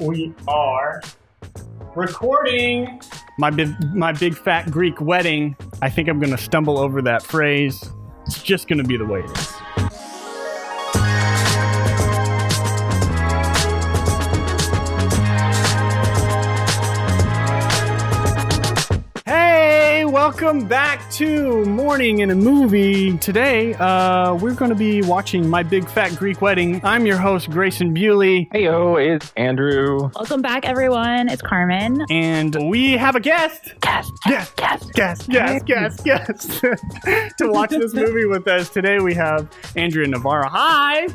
we are recording my big, my big fat Greek wedding. I think I'm going to stumble over that phrase. It's just going to be the way it is. Welcome back to Morning and a Movie. Today, uh, we're going to be watching My Big Fat Greek Wedding. I'm your host, Grayson Bewley. Hey yo, it's Andrew. Welcome back, everyone. It's Carmen. And we have a guest. Guest, Yes, guest, Guest, guest, guest, guest. to watch this movie with us today, we have Andrea Navarro. Hi.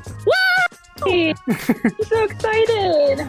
Hey, I'm so excited.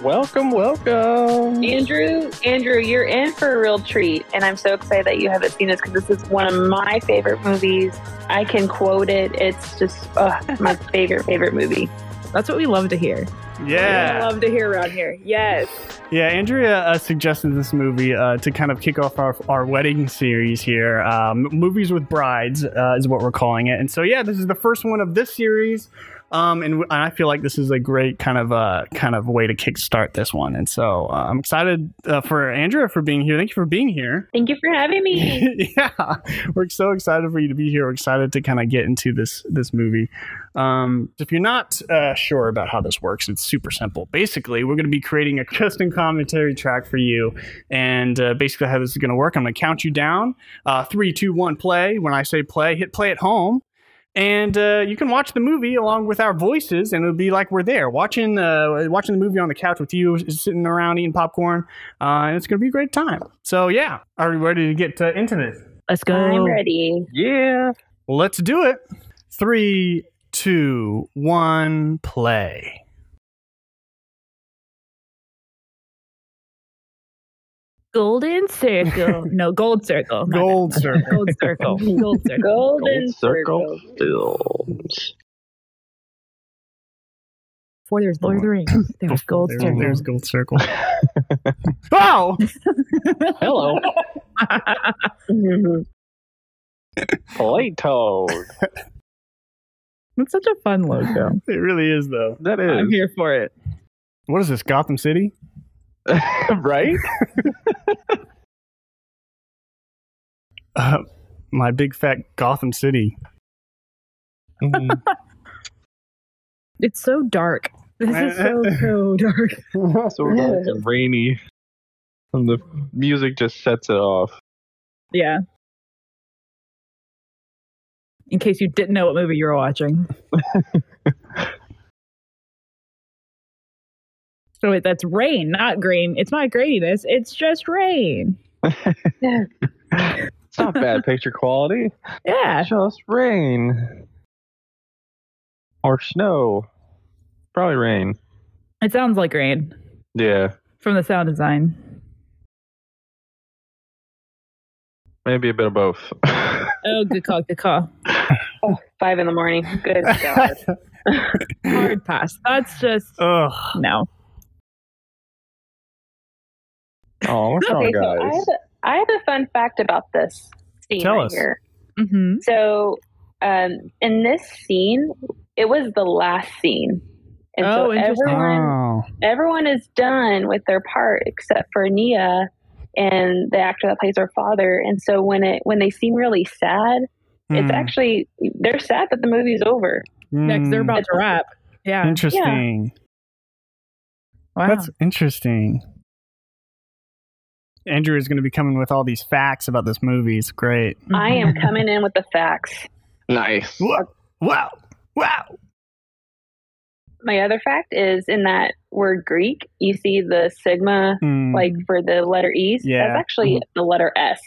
Welcome, welcome. Andrew, Andrew, you're in for a real treat. And I'm so excited that you haven't seen this because this is one of my favorite movies. I can quote it. It's just uh, my favorite, favorite movie. That's what we love to hear. Yeah. We love to hear around here. Yes. Yeah, Andrea uh, suggested this movie uh, to kind of kick off our, our wedding series here. Um, Movies with Brides uh, is what we're calling it. And so, yeah, this is the first one of this series. Um, and, w- and I feel like this is a great kind of uh, kind of way to kickstart this one. And so uh, I'm excited uh, for Andrea for being here. Thank you for being here. Thank you for having me. yeah, we're so excited for you to be here. We're excited to kind of get into this this movie. Um, if you're not uh, sure about how this works, it's super simple. Basically, we're going to be creating a custom commentary track for you, and uh, basically how this is going to work. I'm going to count you down. Uh, three, two, one, play. When I say play, hit play at home. And uh, you can watch the movie along with our voices, and it'll be like we're there watching uh, watching the movie on the couch with you, sitting around eating popcorn, uh, and it's gonna be a great time. So yeah, are we ready to get uh, into this? Let's go. I'm ready. Yeah. Let's do it. Three, two, one, play. Golden circle. no, gold circle. Gold circle. Gold circle. Gold circle. Golden Gold Circle Circle. Films. Before there's Lord of the Rings, there's gold There- circle. There's gold circle. wow! Hello, Mhm. Playtone. It's such a fun logo. It really is, though. That I'm here for it. What is this? Gotham City? right. Uh, my big fat Gotham City. Mhm. It's so dark. This is so, so dark. so dark and rainy, and the music just sets it off. Yeah. In case you didn't know what movie you were watching. So wait, that's rain, not green. It's not graininess. It's just rain. It's not bad picture quality. Yeah. Just rain or snow. Probably rain. It sounds like rain Yeah, from the sound design. maybe a bit of both. Oh, good call, good call. Oh, five in the morning. Good God. Hard pass. That's just Ugh. no. Oh, what's wrong, Okay, so I guys? have, a, I have a fun fact about this scene Tell right us. here. Mm-hmm. So, um, in this scene, it was the last scene, and Oh, so everyone Oh. everyone is done with their part except for Nia and the actor that plays her father. And so when it when they seem really sad, it's Hmm. actually they're sad that the movie's over. Yeah, 'cause they're about to wrap. Yeah. Interesting. Wow. That's interesting. Andrew is going to be coming with all these facts about this movie. It's great. I am coming in with the facts. Nice. Wow. Wow. Wow. My other fact is in that word Greek, you see the sigma Hmm. like for the letter E. Yeah. That's actually the letter S.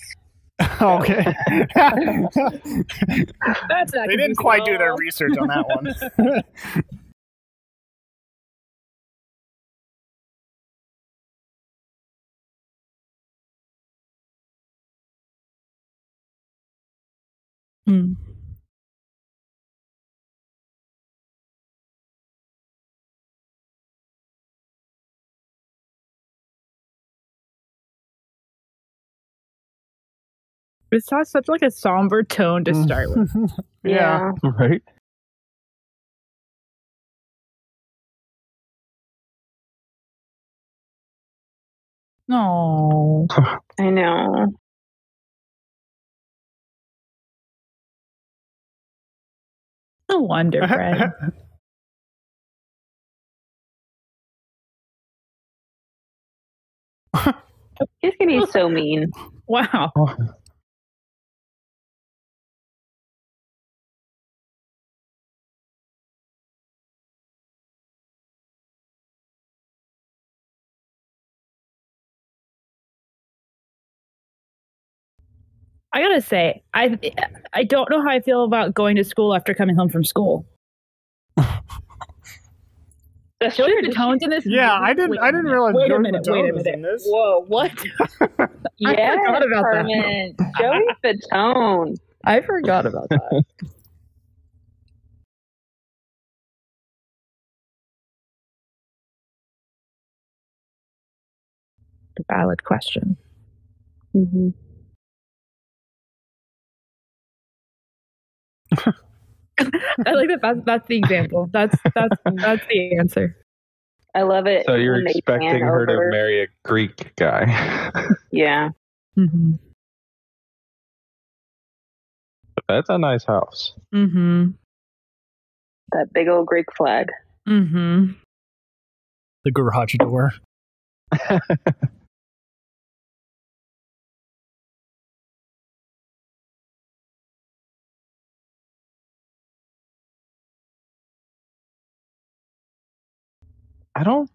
okay. That's not they didn't quite do their research on that one. Hmm. This has such like a somber tone to start with. yeah. Right? No. I know. No wonder, Fred. He's gonna be so mean. wow. Oh. I gotta say, I I don't know how I feel about going to school after coming home from school. That's Joey true. Did in this. yeah, movie? I didn't. Wait I a didn't minute, realize Wait a Joey minute. Wait a minute. Whoa! What? she- I Yes, forgot about that. Carmen. Joey Fatone. I forgot about that. the valid question. Mm-hmm. I like that. That's, that's the example. That's that's that's the answer. I love it. So you're expecting pan her to marry a Greek guy. Yeah. Mm-hmm. That's a nice house. Mm-hmm. That big old Greek flag. Mm-hmm. The garage door. I don't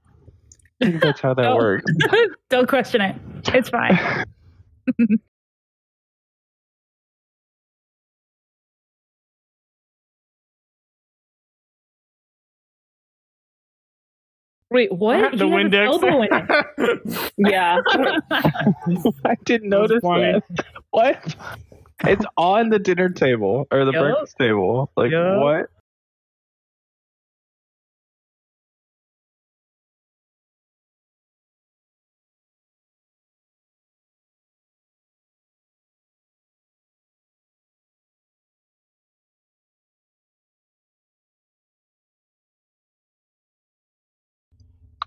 think that's how that works. Don't question it. It's fine. Wait, what? the He has Windex. elbow in it. Yeah. I didn't notice that. What? It's on the dinner table or the Yup. breakfast table. Like Yup. what?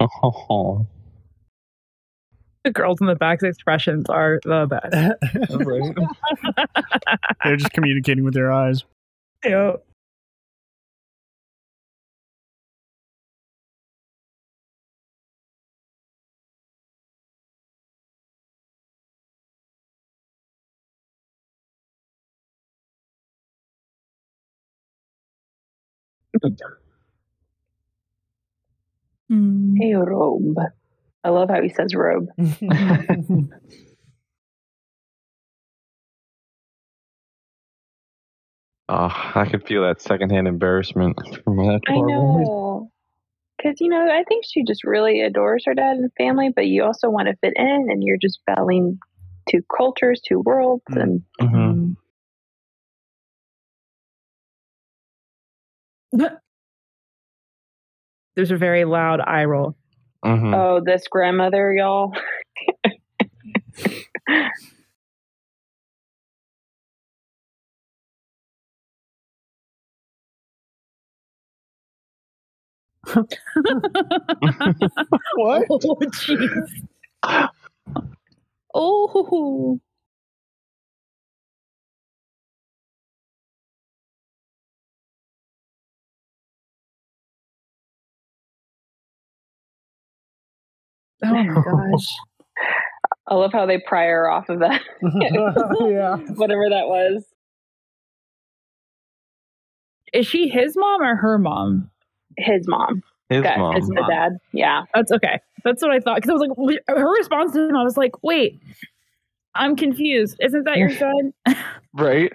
Oh, the girls in the back's expressions are the best. They're just communicating with their eyes. Yep. Mm. Hey, robe. I love how he says robe. Oh, I can feel that secondhand embarrassment from that I poor woman. know. Because, you know, I think she just really adores her dad and family, but you also want to fit in and you're just bowing two cultures, two worlds. Mm. And Mhm. There's a very loud eye roll. Mhm. oh, this grandmother, y'all. What? Oh, jeez. Oh. Oh my gosh. I love how they pry her off of that, yeah. whatever that was. Is she his mom or her mom? His mom. His Got mom. His the dad. Yeah. That's okay. That's what I thought. Because I was like, her response to him, I was like, wait, I'm confused. Isn't that your son? Right?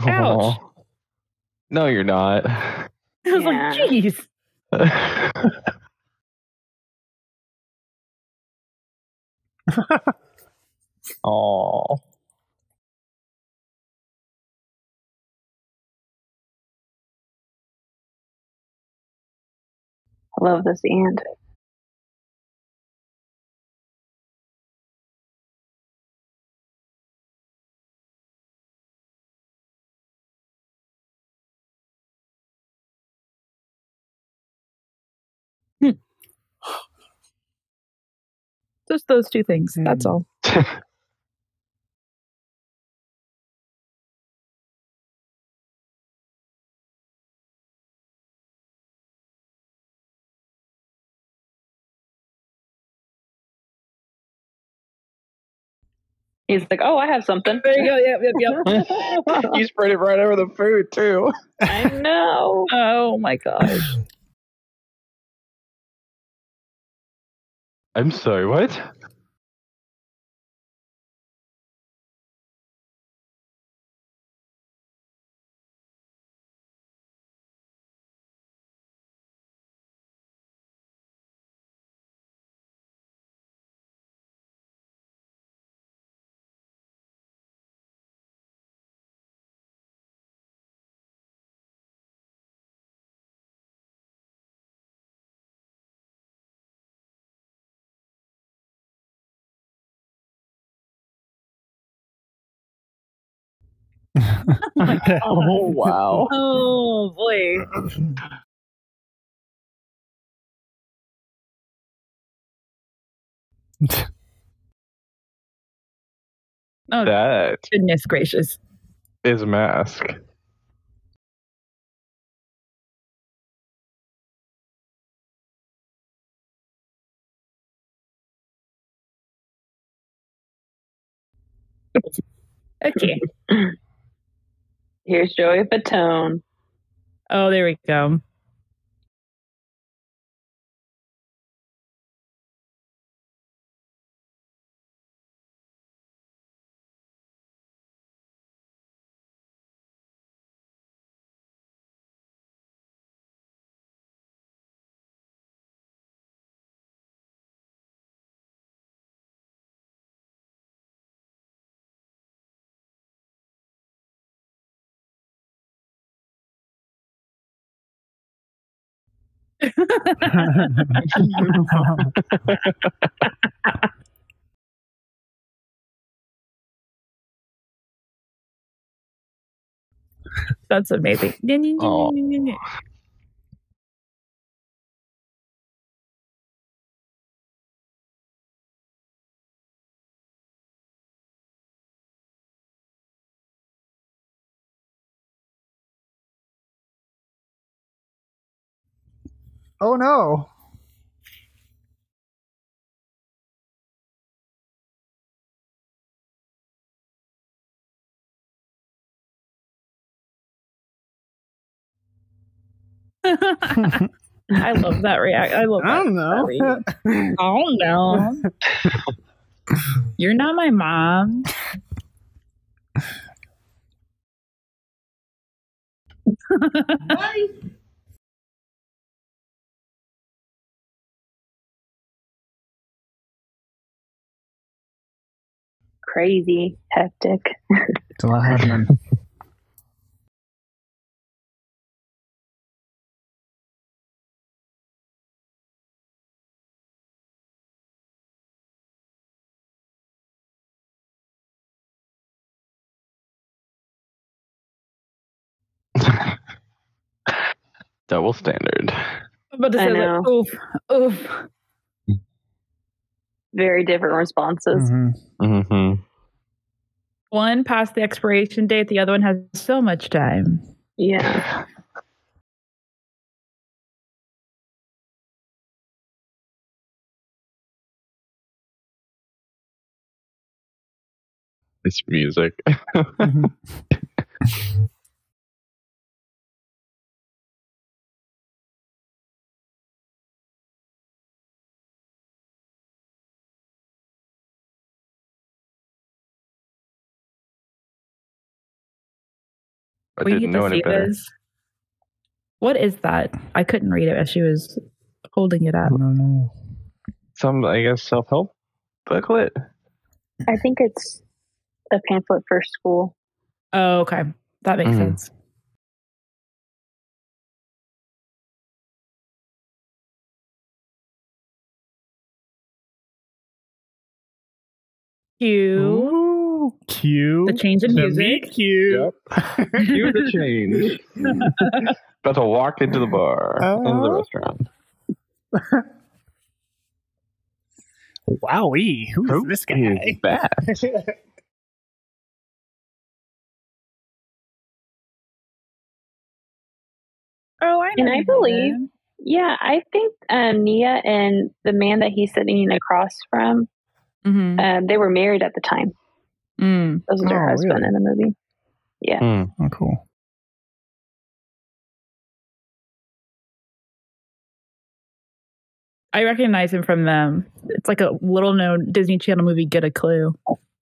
Ouch. Aw. No, you're not. I was Yeah. like, geez. Oh. I love this aunt. Just those two things. That's Mm. all. He's like, oh, I have something. There you go. Yep, yep, yep. you spread it right over the food too. I know. oh my gosh. I'm sorry, what? Oh wow. Oh boy. Oh That goodness gracious. is a mask. Okay. Here's Joey Fatone. Oh, there we go. That's amazing. Aw. Oh no. I love that react. I love I don't know. react. Oh no. You're not my mom. Crazy, hectic. It's a lot happening. Double standard. But to say know. like, oof, oof. Very different responses. Mhm. Mm-hmm. One past the expiration date. The other one has so much time. Yeah. This music. Mhm. I we didn't get know to any see better. this. What is that? I couldn't read it as she was holding it I up. don't know. Some, I guess, self help booklet. I think it's the pamphlet for school. Oh, okay. That makes Mhm. sense. Cue Ooh, cue. the change in The music. meet cue. Cue the change. About to walk into the bar, into the Uh-huh. restaurant. Wowie, who's Who this guy? is that? Oh, I. And I believe- that is. Yeah, I think um, Nia and the man that he's sitting across from, Mhm. um, they were married at the time. Mm. This was her Oh, husband really? in the movie. Yeah. Hmm. Oh, cool. I recognize him from them. It's like a little known Disney Channel movie, Get a Clue.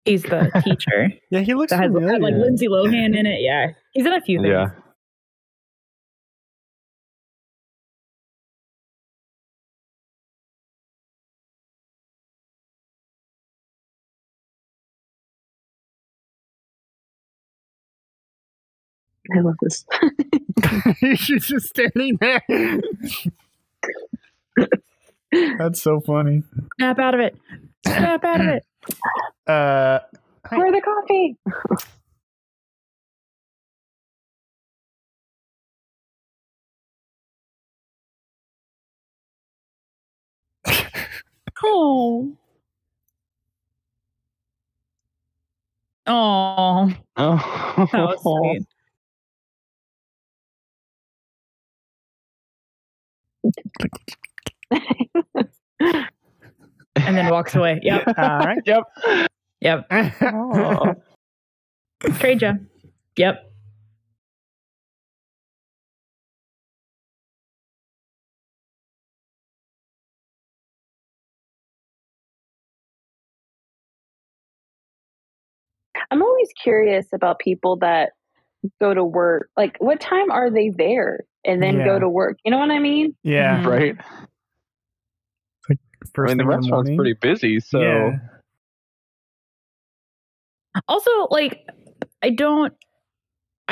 He's the teacher Yeah, he looks that has familiar. had, like Lindsay Lohan in it. Yeah, he's in a few things. Yeah. I love this. She's just standing there. That's so funny. Snap out of it. Snap out of it. Uh, Pour the coffee. Oh. Oh, Oh. that was sweet. And then walks away. Yep. all right. Yep. Yep. Oh. Trade ya. Yep. I'm always curious about people that go to work. Like, what time are they there and then Yeah. go to work? You know what I mean? yeah. Mhm. Right. First I mean, the restaurant's morning. pretty busy, so Yeah. Also, like, I don't.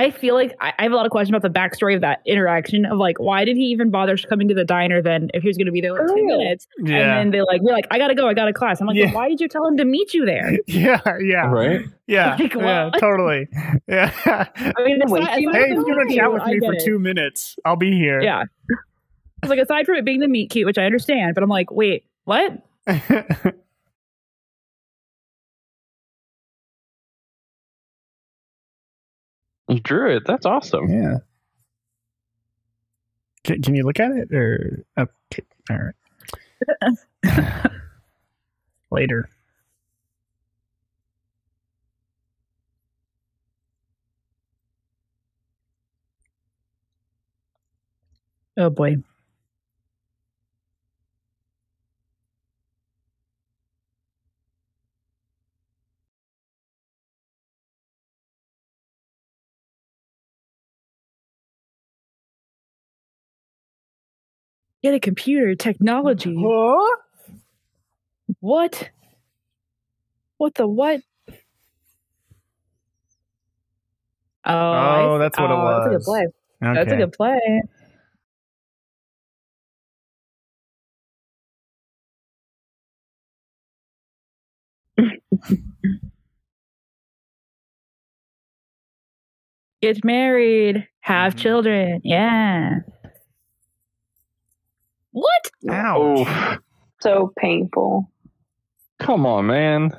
I feel like I, I have a lot of questions about the backstory of that interaction of like, why did he even bother coming to the diner then if he was going to be there like For two minutes? Yeah. And then they like, we're like, I gotta go, I got a class. I'm like, Yeah. "Well, why did you tell him to meet you there? yeah. Yeah. right. Yeah. Like, yeah. Totally. Yeah. I mean, Wait, aside- you- aside hey, if you're gonna chat with me for it. two minutes, I'll be here. Yeah. It's like aside from it being the meet cute, which I understand, but I'm like, wait, what? You drew it. That's awesome. yeah. Can, can you look at it or okay? All right. Later. Oh boy. Get a computer technology. Huh? What? What the what? Oh, Oh, see. that's what it Oh, That's a good play. Okay. That's a good play. Get married, have Mhm. children. Yeah. What? Ouch. Oh, So painful. come on, man.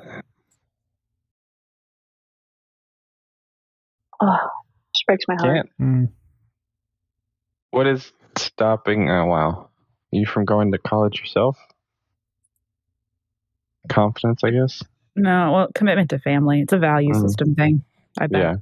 Oh, just breaks my heart. Can't. Mm. What is stopping? Oh, wow. You from going to college yourself? Confidence, I guess. No, well, commitment to family. It's a value Mhm. system thing. I bet. Yeah.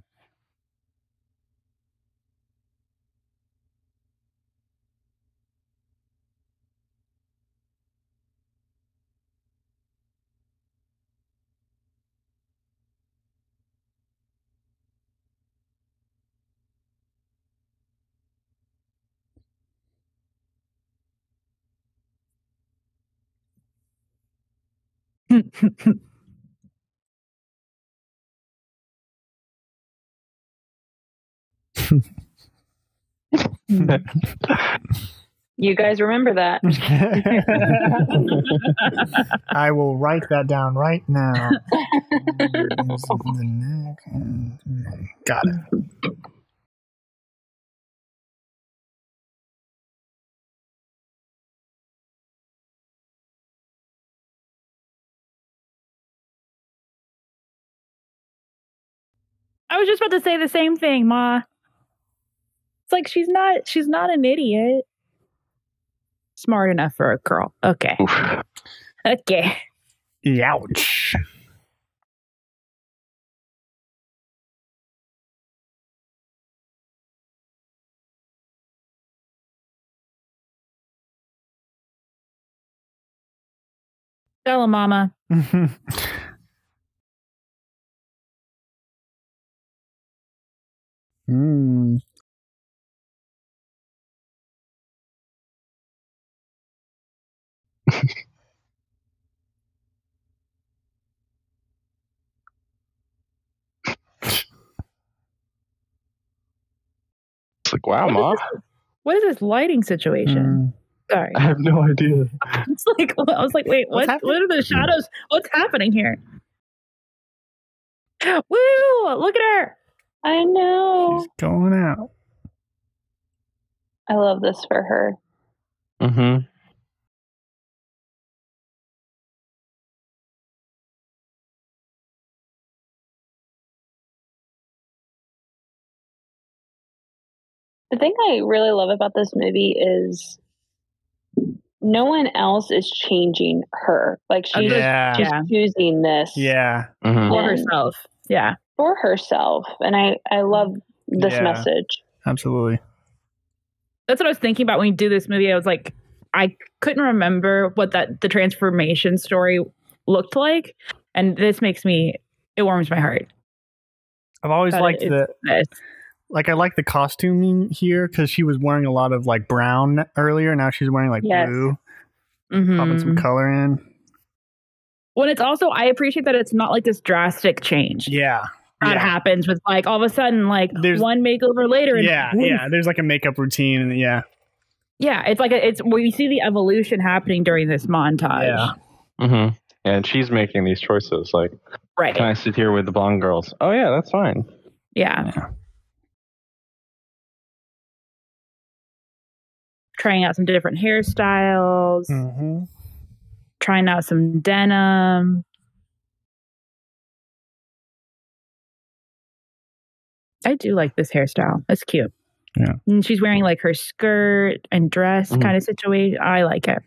You guys remember that? I will write that down right now. Got it. I was just about to say the same thing, Ma. It's like she's not she's not an idiot. Smart enough for a girl. Okay. Oof. Okay. Ouch. Tell him, Mama. mm. It's like, wow, ma. What is this lighting situation? Sorry. I have no idea. It's like I was like, wait, what? What are the shadows? What's happening here? Woo! Look at her. I know. She's going out. I love this for her. Mm-hmm. The thing I really love about this movie is no one else is changing her. Like she's Yeah. just choosing this Yeah. Mm-hmm. For herself. Yeah. For herself, and I I love this Yeah. message. Absolutely. That's what I was thinking about when we do this movie. I was like, I couldn't remember what that the transformation story looked like, and this makes me it warms my heart. I've always But liked the This. like I like the costuming here because she was wearing a lot of like brown earlier. Now she's wearing like Yes. blue, Mhm. popping some color in. When it's also, I appreciate that it's not like this drastic change Yeah. That yeah. happens with like all of a sudden like There's- one makeover later. And Yeah, woof. yeah. There's like a makeup routine, and yeah, yeah. It's like a, it's where you see the evolution happening during this montage. Yeah. Mm-hmm. And she's making these choices. Like, Right. can I sit here with the blonde girls? Oh yeah, that's fine. Yeah. Trying out some different hairstyles, mm-hmm. trying out some denim. I do like this hairstyle. That's cute. Yeah. And she's wearing like her skirt and dress Mhm. kind of situation. I like it.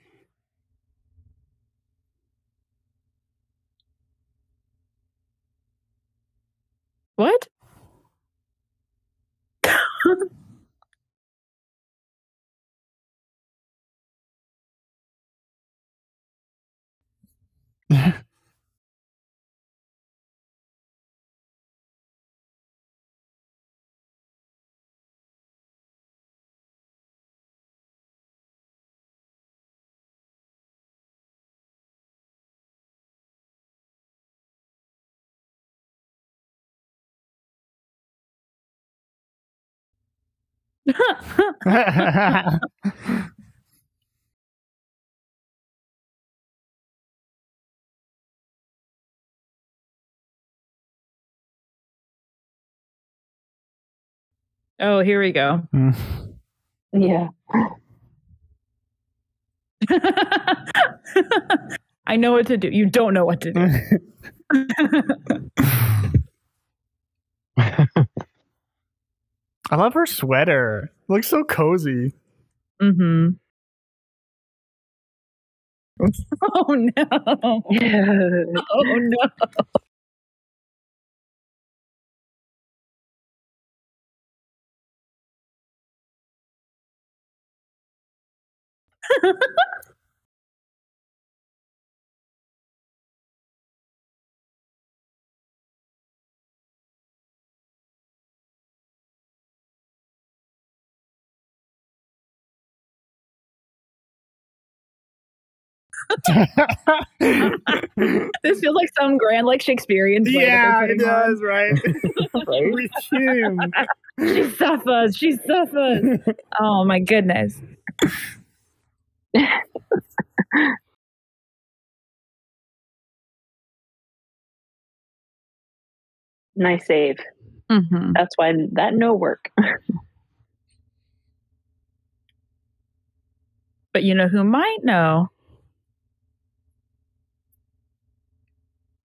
What? oh, here we go. Yeah. I know what to do. You don't know what to do. I love her sweater. looks so cozy. Mm-hmm. Oh no! Oh no! This feels like some grand, like Shakespearean. play yeah, it putting on. does, right? With She suffers. She suffers. oh my goodness. Nice save. hmm That's why that no work. But you know who might know?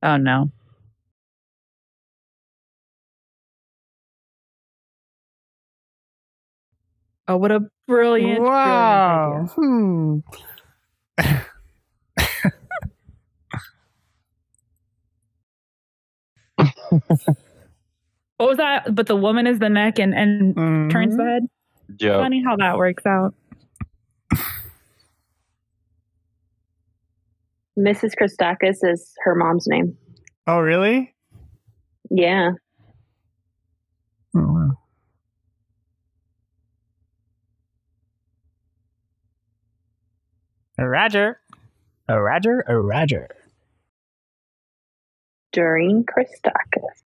Oh no. Oh, what a brilliant! Wow. Brilliant hmm. what was that? But the woman is the neck and and mm-hmm. turns the mm-hmm. head. Funny how that works out. Mrs. Christakis is her mom's name. Oh, really? Yeah. Oh, wow. A Roger. A Roger. A Roger. Doreen Christakis.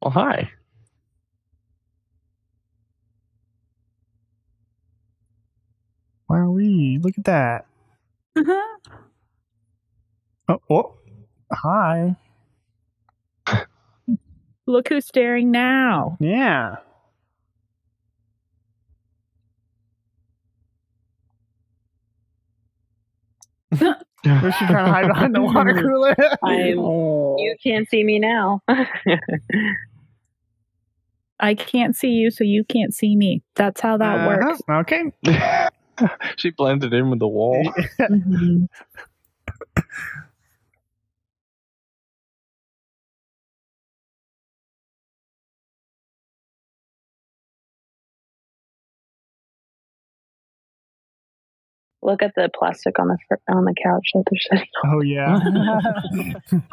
Well, hi. Wowee. Look at that. Oh, oh. Hi. Look who's staring now. Yeah. Was she trying to hide behind the water cooler? Oh. You can't see me now. I can't see you, so you can't see me. That's how that Uh-huh. works. Okay. she blended in with the wall. Mhm. Look at the plastic on the fr- on the couch that they're sitting Oh yeah.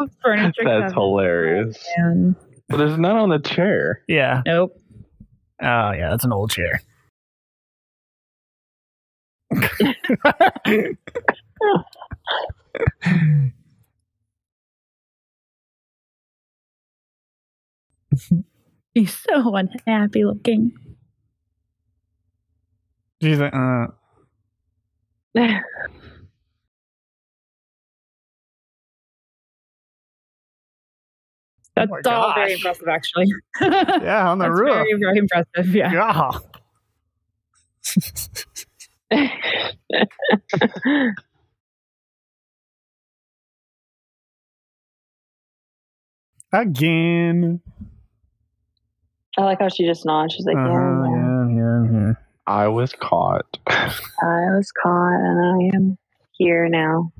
Furniture That's hilarious. man. But there's none on the chair. yeah. Nope. Oh yeah, that's an old chair. He's so unhappy looking. She's like, uh. That's my all very impressive, actually. yeah, on the That's roof. very, very impressive. Yeah. Yeah. Again. I like how she just nods. She's like, Uh-huh, yeah, yeah, yeah, yeah, yeah. I was caught. I was caught and I am here now.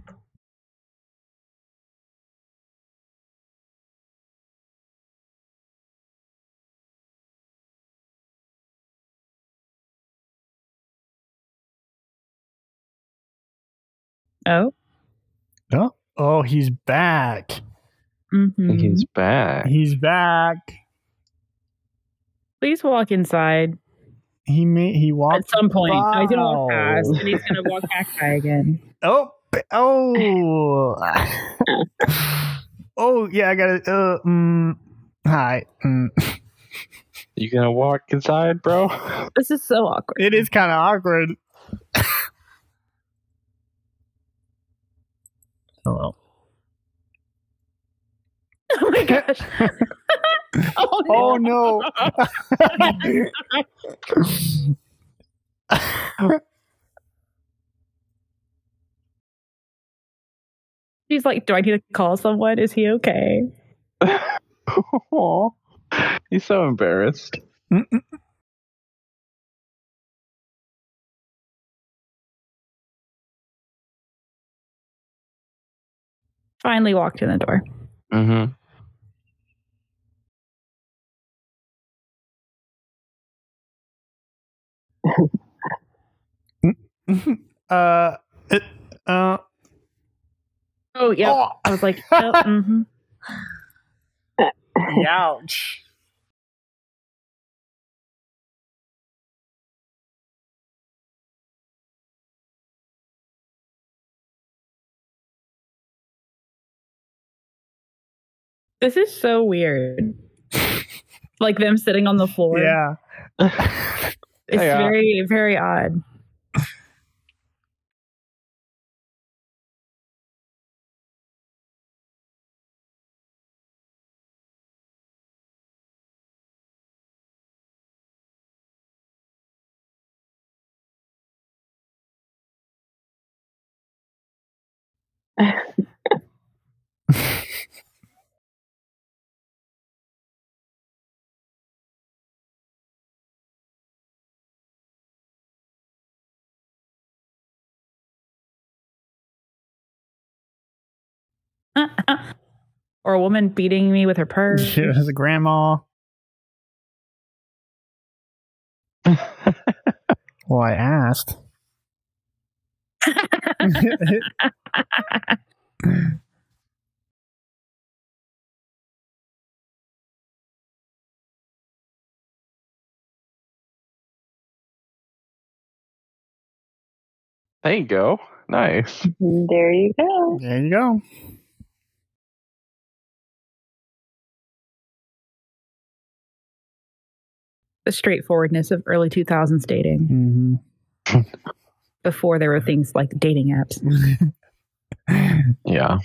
Oh. Oh, oh, he's back. hmm He's back. He's back. Please walk inside He made he walked at some point. No, he's gonna walk past, and he's gonna walk back by again. Oh, oh, oh, yeah. I got it. Uh, mm, hi. Mm. You gonna walk inside, bro? This is so awkward. It is kind of awkward. Oh, Hello. Oh my gosh. oh, no. Oh no. She's like, do I need to call someone? Is he okay? Aw. He's so embarrassed. Finally walked in the door. Mm-hmm. uh, it, uh, Oh, yeah. oh, I was like, yep, mhm. ouch. This is so weird. like them sitting on the floor. Yeah. It's Yeah. very, very odd. or a woman beating me with her purse. She was a grandma. Well, I asked. There you go. Nice. There you go. there you go. The straightforwardness of early 2000s dating hmm before there were things like dating apps. Yeah.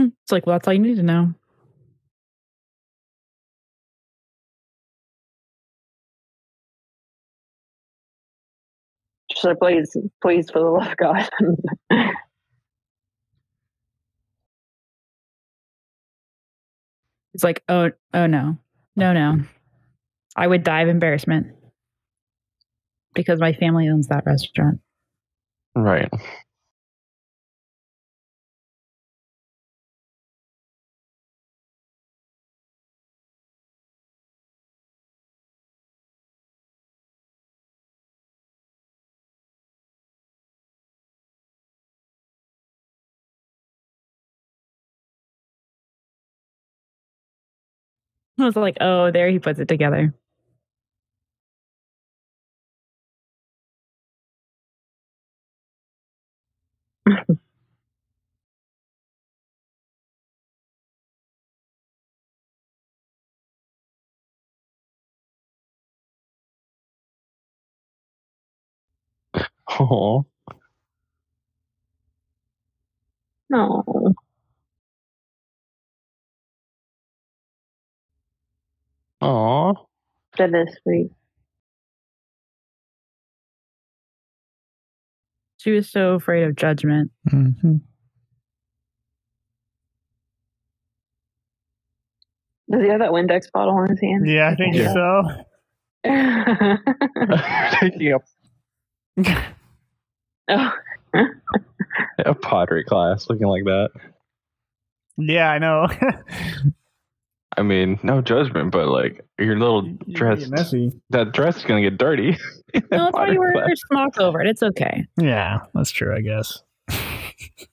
It's like, well, that's all you need to know. So please, please, for the love of God. It's like, oh, oh no, no, no. I would die of embarrassment because my family owns that restaurant. Right. I was like, oh, there he puts it together. Oh. no. Aw. That is sweet. She was so afraid of judgment. hmm Does he have that Windex bottle in his hand? Yeah, I think Yeah. so. Taking up oh, a pottery class looking like that. Yeah, I know. I mean, no judgment, but like your little You dress, messy. that dress is gonna get dirty. in No, that's why you wear your smock over it. It's okay. Yeah, that's true. I guess.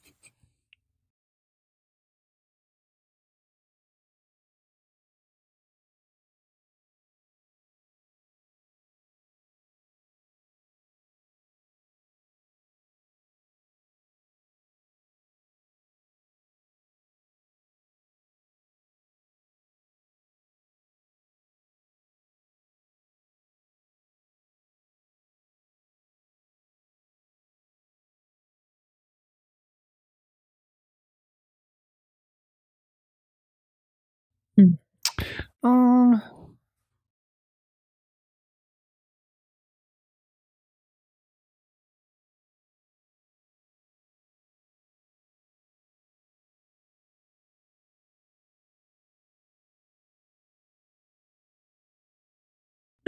Um.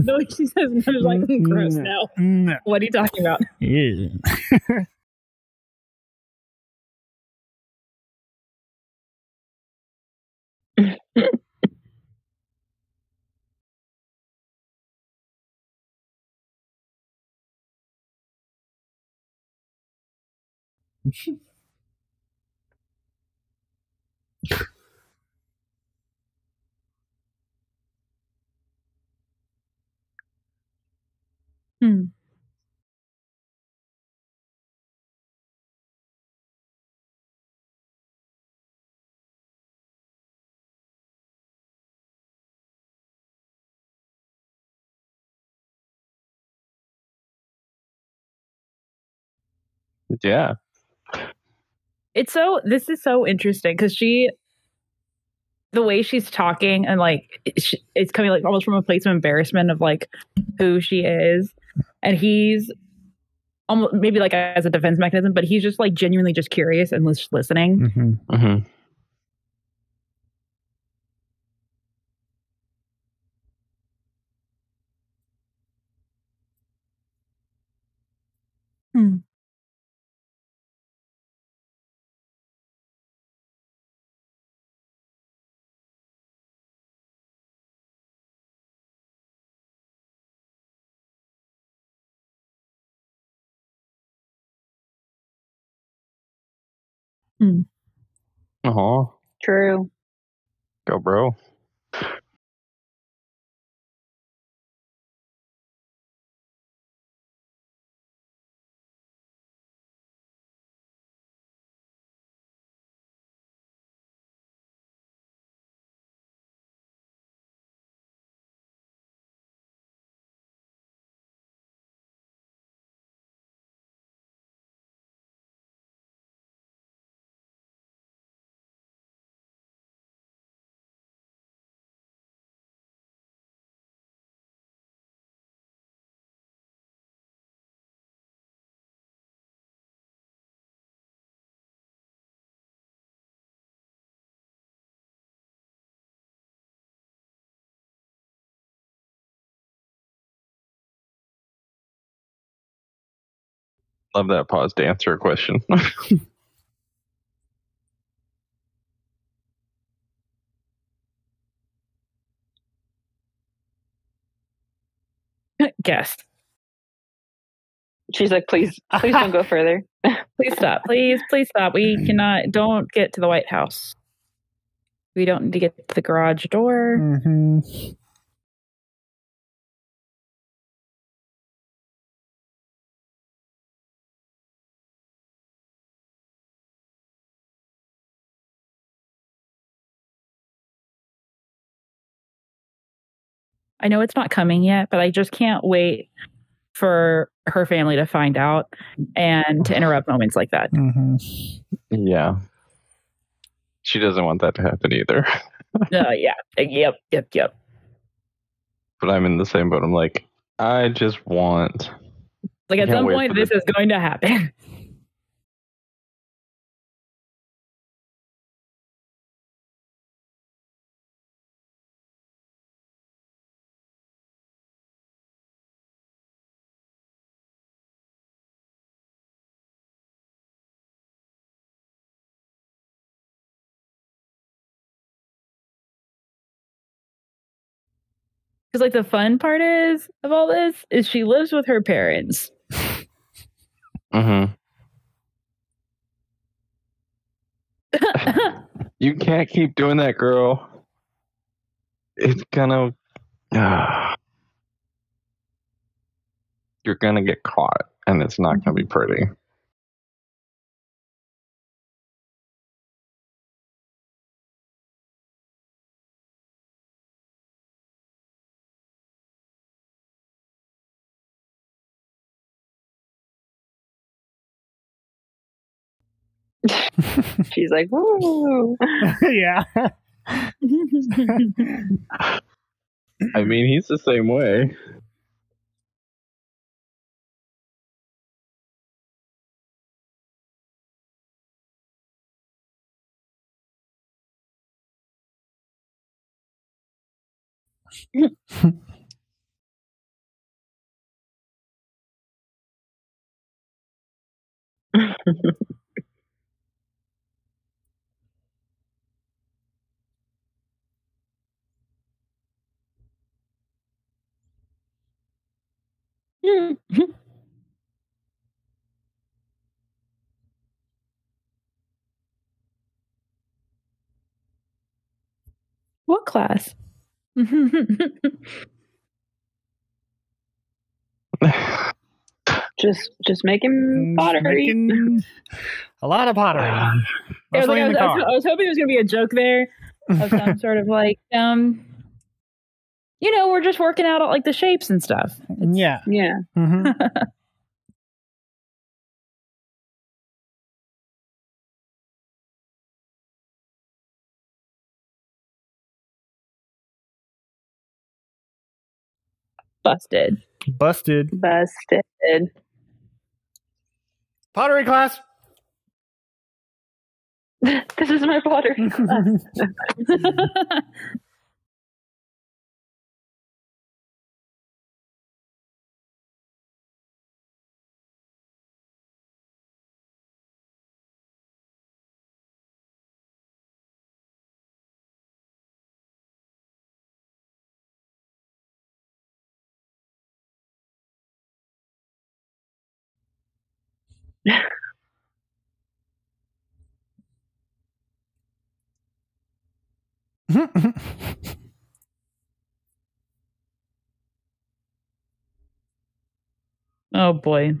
no, she says, no, she's like, "Mm, gross now. No. What are you talking about? Yeah. Hmm. Yeah. It's so, this is so interesting because she, the way she's talking and like it's, it's coming like almost from a place of embarrassment of like who she is, and he's almost maybe like as a defense mechanism, but he's just like genuinely just curious and lis- listening. Mhm. hmm Mm. Aw, True. go, bro. Love that pause to answer a question. Guess. She's like, please, please don't go further. Please stop. Please, please stop. We cannot. Don't get to the White House. We don't need to get to the garage door. Mhm. I know it's not coming yet, but I just can't wait for her family to find out and to interrupt moments like that. Mhm. yeah. She doesn't want that to happen either. Uh, yeah. Yep. Yep. Yep. But I'm in the same boat. I'm like, I just want. Like at some point, this the- is going to happen. Because like the fun part is of all this is she lives with her parents. hmm You can't keep doing that, girl. It's gonna. Ah. You're gonna get caught, and it's not gonna be pretty. She's like, woo. yeah. I mean, he's the same way. what class? Just, just making pottery. Making a lot of pottery. I was, I, was, I was- I was hoping there was going to be a joke there of some sort of like, um, you know, we're just working out all, like the shapes and stuff. It's, yeah. Yeah. Mm-hmm. Busted. Busted. Busted. Pottery class. this is my pottery class. oh boy.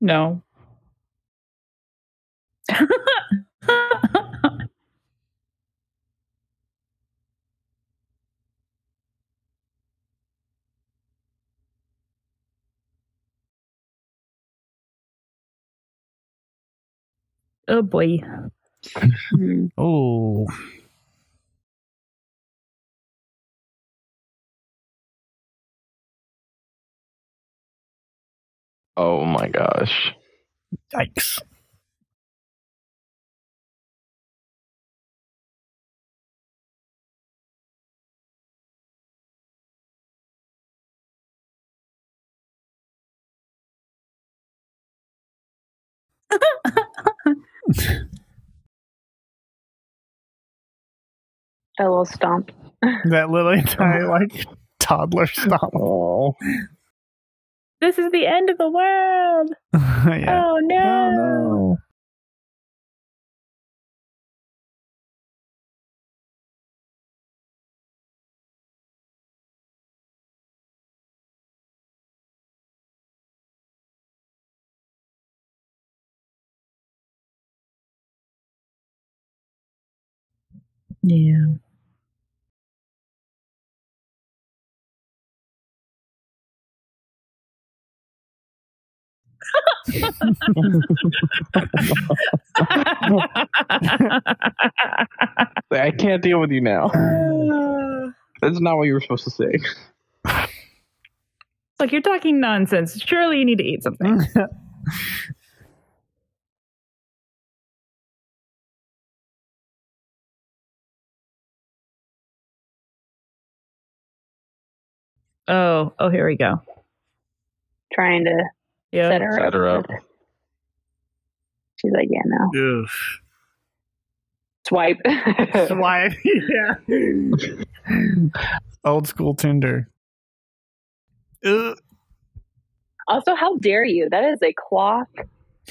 No. Oh boy. Oh. Oh my gosh. Yikes. A little stomp. That little tiny like toddler stomp. Oh. This is the end of the world. yeah. Oh no. Oh no. Yeah. I can't deal with you now. That's not what you were supposed to say. Like you're talking nonsense. Surely you need to eat something. Oh, oh, here we go. Trying to Yeah. set her Set up. her up. She's like, yeah, no. Ugh. Swipe. Swipe. yeah. Old school Tinder. Ugh. also, how dare you? That is a cloth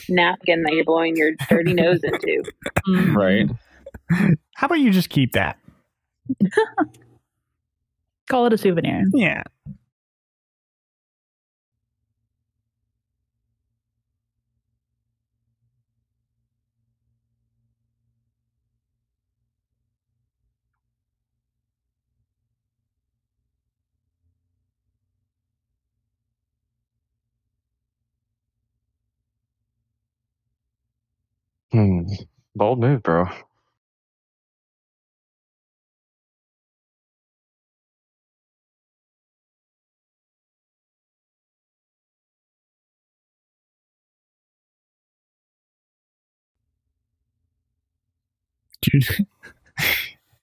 napkin that you're blowing your dirty nose into. Right. How about you just keep that? Call it a souvenir. Yeah. Hmm. Bold move, bro. Dude.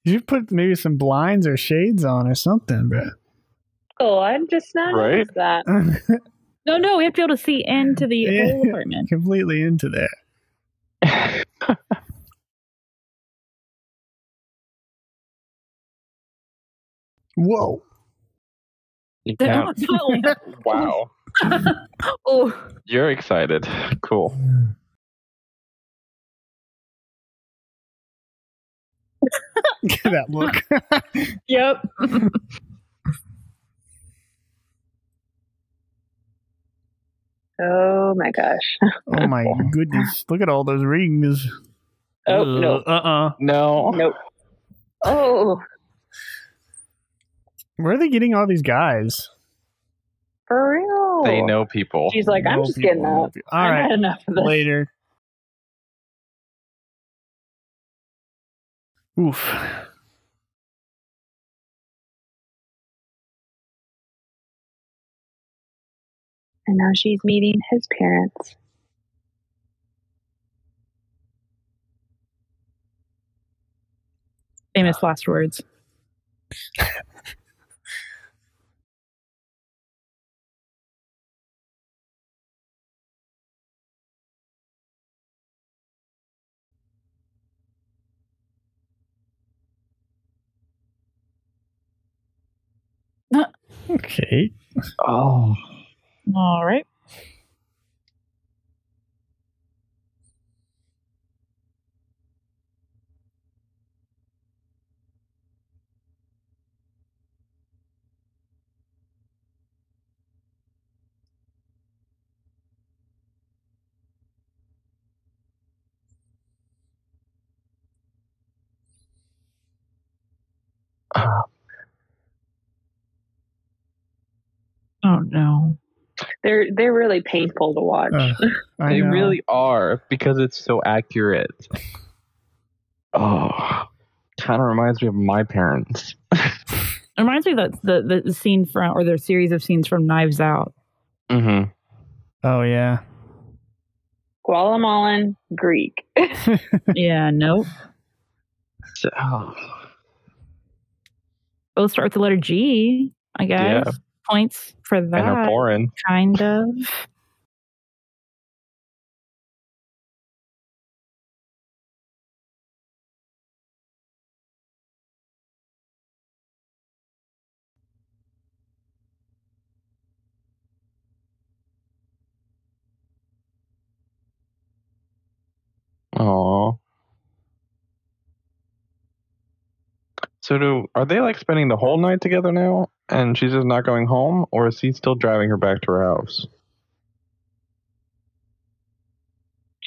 You should put maybe some blinds or shades on or something, bro. Oh, I'm just not Right? that. No, no, we have to be able to see into the Yeah. whole apartment. Completely into that. Whoa. You. Wow. oh, You're excited. Cool. Get that look. yep. Oh my gosh. oh my goodness. Look at all those rings. Oh, no. Uh uh No. Nope. Oh, Where are they getting all these guys? for real. They know people. She's like, I'm No just people getting know up. people. All I've right. had enough of this. Later. Oof. And now she's meeting his parents. Famous last words. Okay. Oh. All right. Uh, Oh no. They're they're really painful to watch. Uh, They know. really are because it's so accurate. Oh, kind of reminds me of my parents. It reminds me that the, the the scene from or the series of scenes from Knives Out. Mm-hmm. Oh yeah. Guatemalan Greek. yeah, nope. So, oh. Both start with the letter G, I guess. Points for and are that. Kind of. Aww. So do are they like spending the whole night together now, and she's just not going home, or is he still driving her back to her house?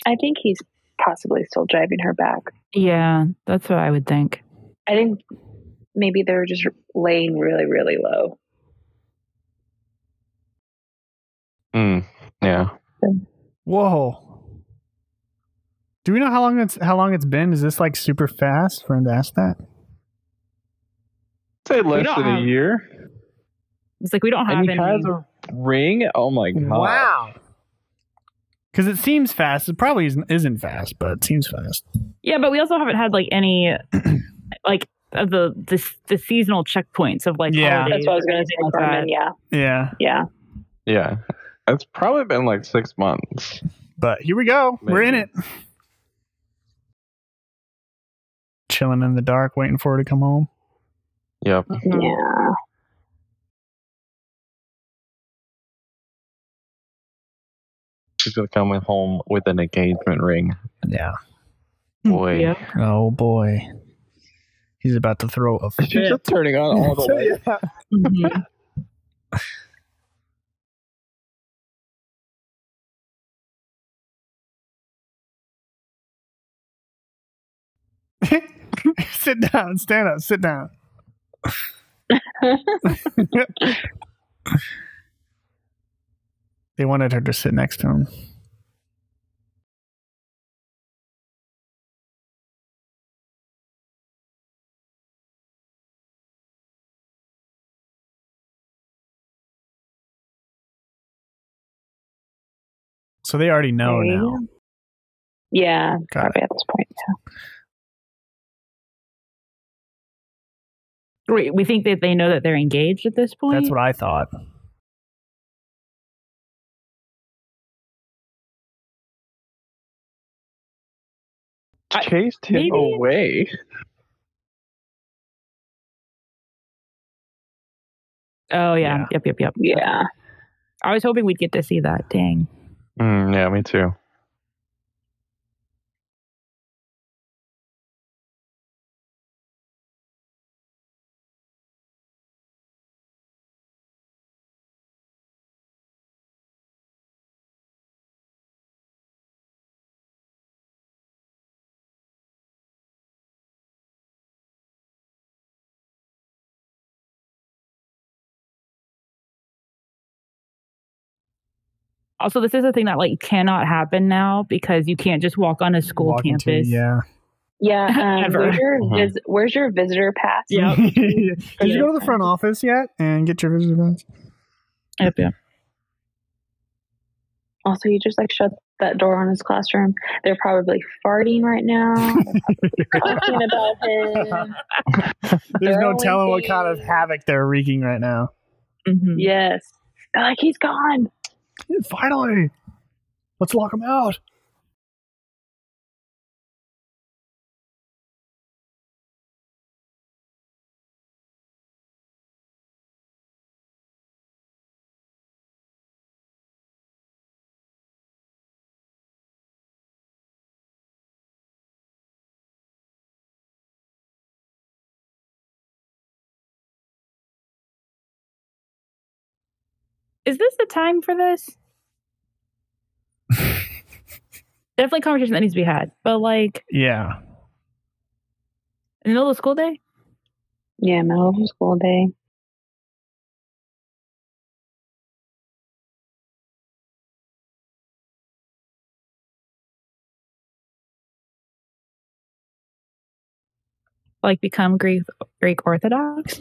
I think he's possibly still driving her back. Yeah, that's what I would think. I think maybe they're just laying really, really low. Hmm. Yeah. Whoa. Do we know how long it's how long it's been? Is this like super fast for him to ask that? Say less don't than a year, It's like we don't have and he any. has a ring. Oh my god! Wow. Because it seems fast. It probably isn't, isn't fast, but it seems fast. Yeah, but we also haven't had like any like of the the the seasonal checkpoints of like Yeah. holidays That's what I was going to say, like Carmen. Yeah, Yeah. yeah. Yeah, it's probably been like six months. But here we go. We're in it. Chilling in the dark, waiting for her to come home. Yep. Yeah. She's gonna come home with an engagement ring. Yeah. Boy, Yeah. Oh boy. He's about to throw a she's fit. just turning on all the lights. Mhm. sit down, stand up, sit down. they wanted her to sit next to him. So they already know now. Yeah, Got probably at this point. Yeah. We think that they know that they're engaged at this point. That's what I thought. Chased him maybe- away. Oh yeah. Yeah. Yep. Yep. Yep. Yeah. I was hoping we'd get to see that. Dang. Mm, yeah, me too. Also, this is a thing that like cannot happen now because you can't just walk on a school Walk into- campus. yeah. Yeah. Um, Ever. where's, your vis- where's your visitor pass? Yep. Did you go to the front office yet and get your visitor pass? Yep, yep. Also, you just like shut that door on his classroom. They're probably farting right now. Talking about him. There's no telling what kind of havoc they're wreaking right now. Mhm. Yes. They're like, he's gone. Finally, let's lock him out. Is this the time for this? Definitely conversation that needs to be had. But like Yeah. in the middle of school day? Yeah, middle of school day. Like become Greek Greek Orthodox?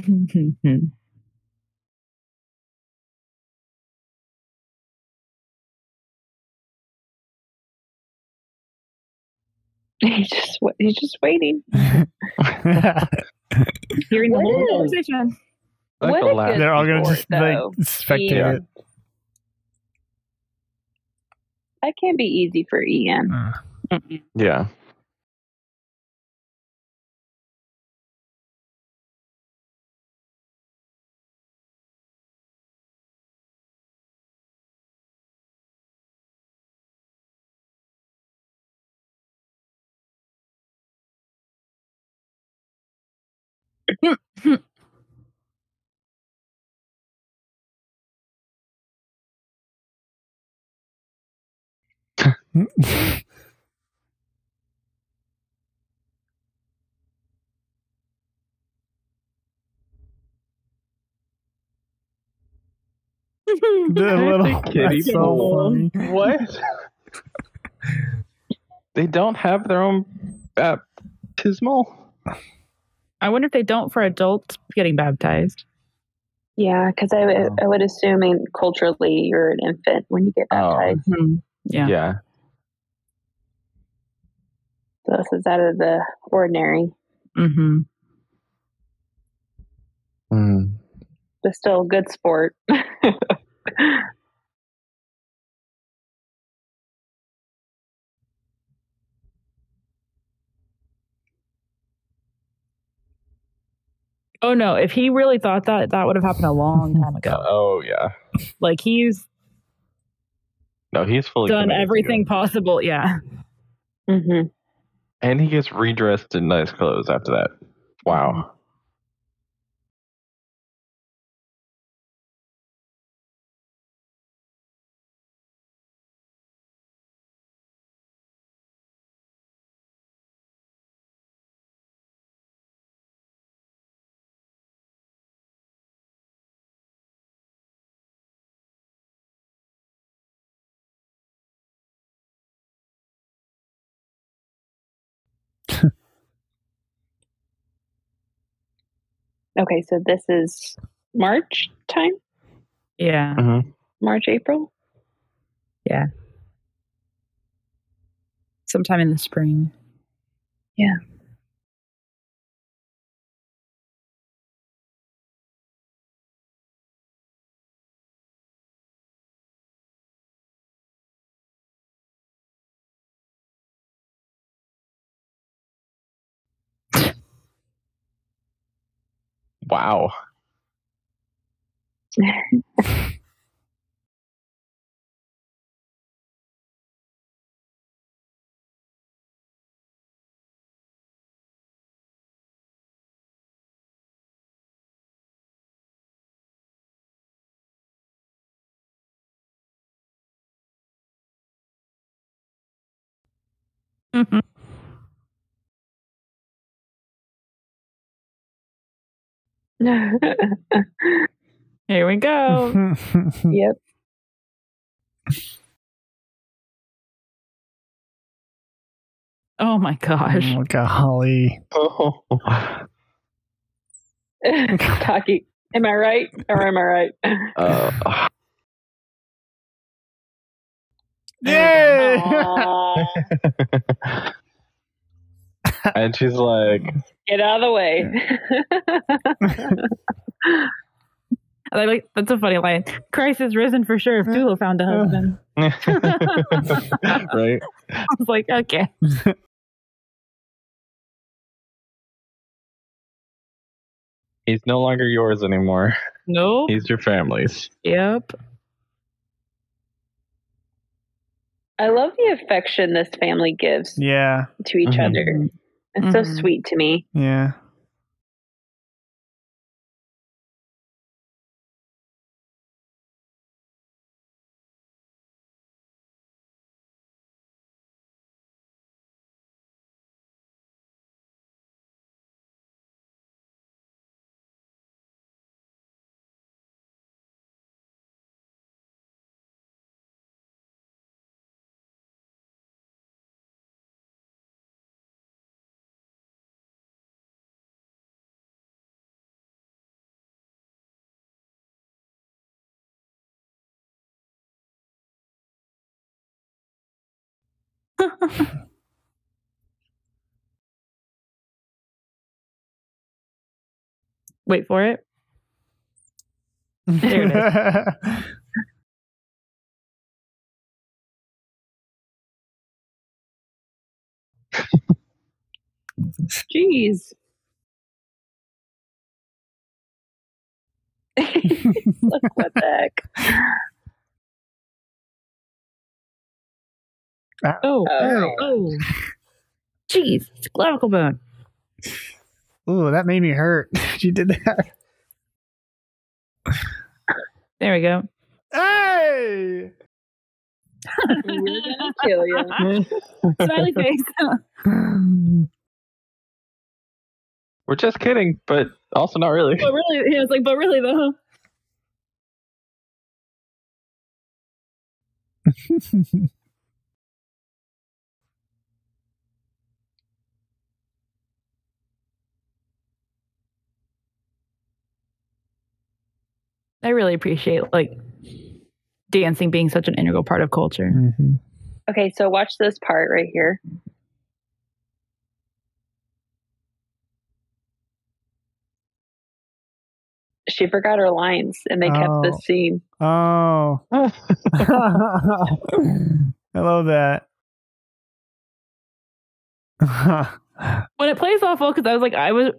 He's just he's just waiting. Hearing the What whole is- conversation. Like What a last good They're all gonna sport, just like spectate Yeah. it. That can't be easy for Ian. Mm-mm. Yeah. The little Kiddie that's so funny. What? they don't have their own baptismal? I wonder if they don't for adults getting baptized. Yeah, because I, would- I would assume in culturally you're an infant when you get Oh. baptized. Yeah. Yeah. So this is out of the ordinary, Mm-hmm. Mm. but still good sport. Oh no! If he really thought that, that would have happened a long time ago. Oh, yeah. Like he's No, he's fully done everything possible. Yeah. hmm And he gets redressed in nice clothes after that. Wow. Okay, so this is March time, Yeah. Mhm. March, April. Yeah. Sometime in the spring. Wow. Mm-hmm. Here we go. yep. Oh my gosh. oh, golly. Oh. Cocky. Am I right? Or am I right? Uh, Yay! Aw, and she's like, get out of the way. I like that's a funny line. Christ is risen for sure if Tula found a husband. right? I was like, okay. He's no longer yours anymore. Nope. He's your family's. Yep. I love the affection this family gives yeah, to each Mhm. other. It's so Mhm. sweet to me. yeah. Wait for it. There it Jeez. Look what the heck. Oh. Oh. Oh. Jeez. It's a clavicle bone. Ooh, that made me hurt. she did that. There we go. Hey! We're gonna kill you. Smiley face. We're just kidding, but also not really. but really, yeah, it's like, but really though. I really appreciate like dancing being such an integral part of culture. Mhm. Okay, so watch this part right here. She forgot her lines and they kept Oh. this scene. Oh. I love that. When it plays off well, because I was like, I was,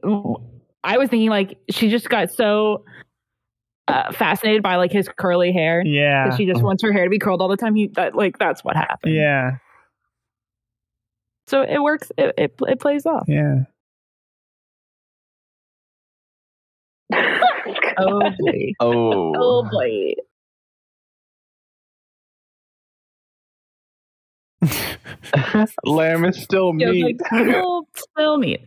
I was thinking like she just got so uh, fascinated by like his curly hair. Yeah, She just wants her hair to be curled all the time. He that like that's what happened. Yeah. So it works. It it, it plays off. Yeah. Oh boy. Oh. Oh boy. Lamb is still Yeah, meat. like still, still meat.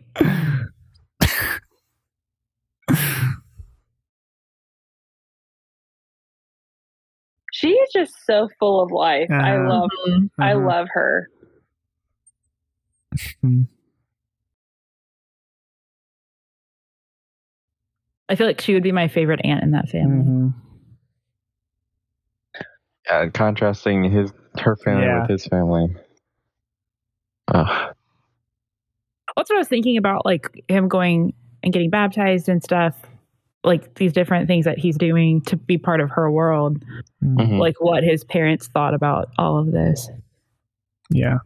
She is just so full of life. I Uh-huh. love I Uh-huh. love her. I feel like she would be my favorite aunt in that family. Mhm. Yeah, contrasting his her family Yeah. with his family. Ugh. That's what I was thinking about, like him going and getting baptized and stuff. Like these different things that he's doing to be part of her world. Mhm. Like what his parents thought about all of this. Yeah.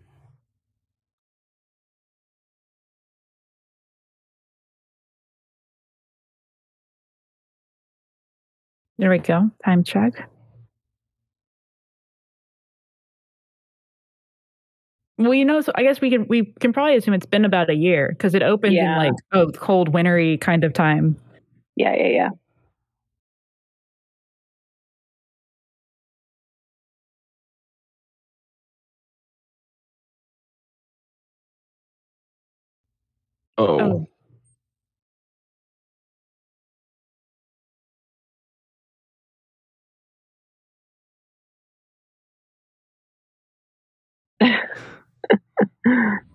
There we go. Time check. Well, you know, so I guess we can we can probably assume it's been about a year because it opens in like oh cold wintry kind of time. Yeah, yeah, yeah. Oh. Oh.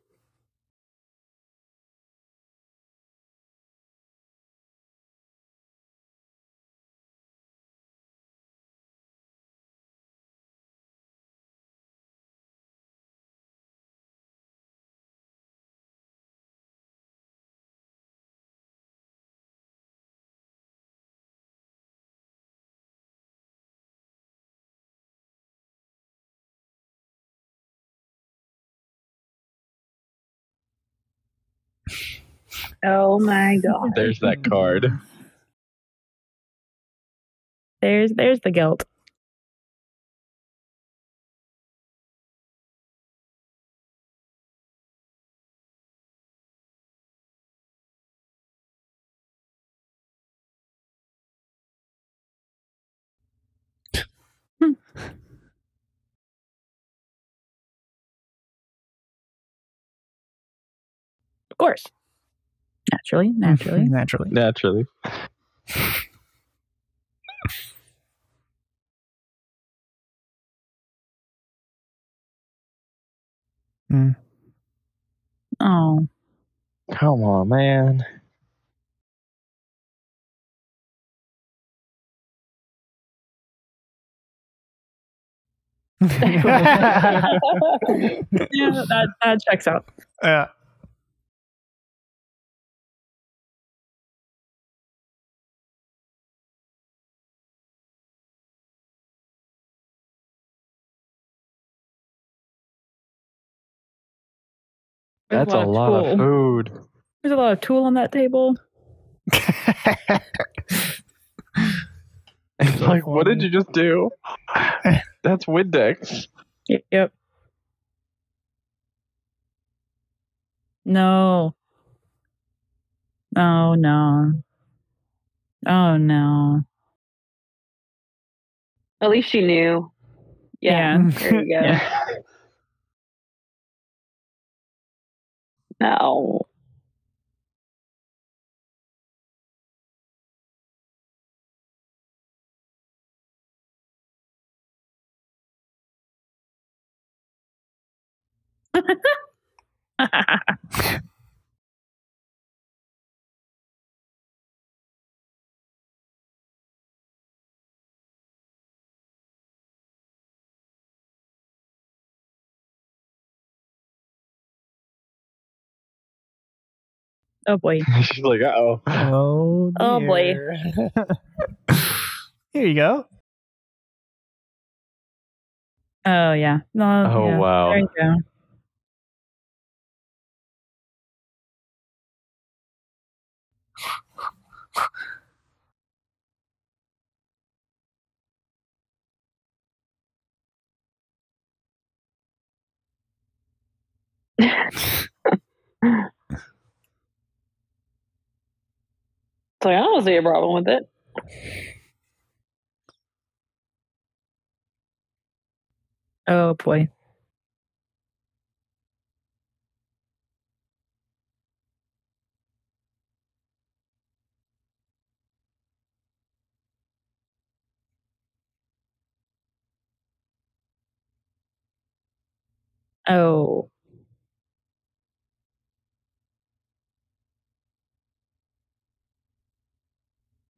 Oh my god. There's that card. There's there's the guilt. Of course. Mm-hmm. Naturally, naturally. Naturally. Naturally. Oh. Come on, man. yeah, that, that checks out. yeah. That's a lot of tool. food. There's a lot of tulle on that table. It's like, what did you just do? That's Windex. Yep. No. Oh no. Oh no. At least she knew. Yeah. There you go. Yeah. No. oh boy. She's like, uh oh. Oh, Oh, boy. Here you go. Oh yeah. No. Oh, yeah. wow. There you go. So I don't see a problem with it. Oh boy. Oh.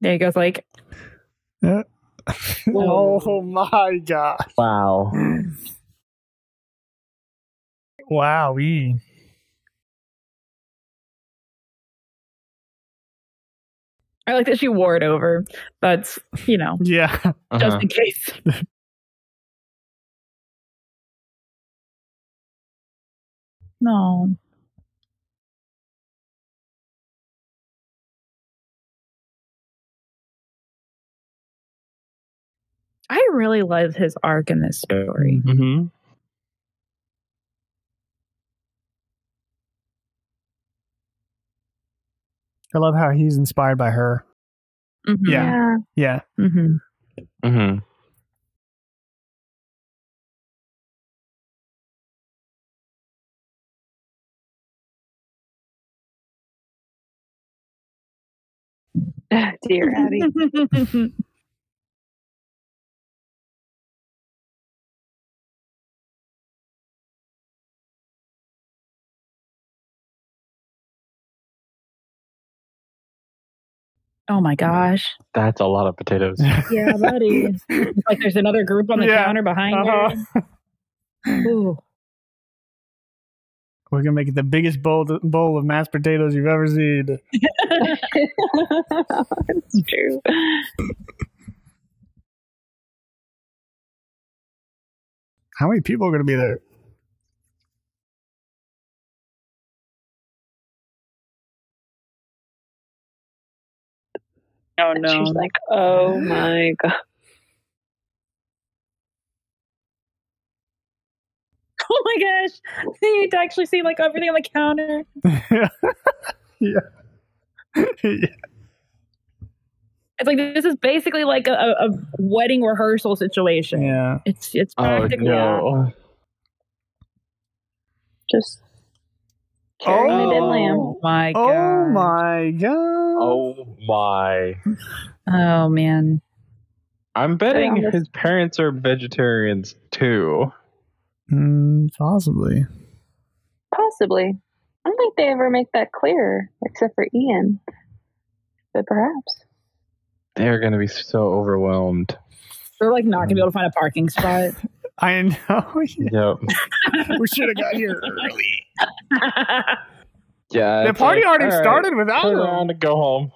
There he goes, like, oh my god. Wow. Wowie. I like that she wore it over. but you know, Yeah. just Uh-huh. in case. no. I really love his arc in this story. Mm-hmm. I love how he's inspired by her. Mm-hmm. Yeah. Yeah. Mm-hmm. Mm-hmm. Dear Abby. oh my gosh. That's a lot of potatoes. Yeah, buddy. It's like there's another group on the Yeah. counter behind Uh-huh. you. Ooh. We're gonna make it the biggest bowl bowl of mashed potatoes you've ever seen. it's true. How many people are gonna be there? Oh And no. She's like, oh my god. oh my gosh. You need to actually see like everything on the counter. yeah. yeah. It's like this is basically like a, a, a wedding rehearsal situation. Yeah. It's it's oh practically no! Just carrying Oh. it in lamb. Oh my god. Oh my god. Oh my! Oh man. I'm betting Yeah, his parents are vegetarians too. Mm, possibly. Possibly. I don't think they ever make that clear, except for Ian. But perhaps. They're gonna be so overwhelmed. They're like not gonna be able to find a parking spot. I know. Yep. we should have got here early. Yeah. The party like, already all right, started without Turn him. around and go home.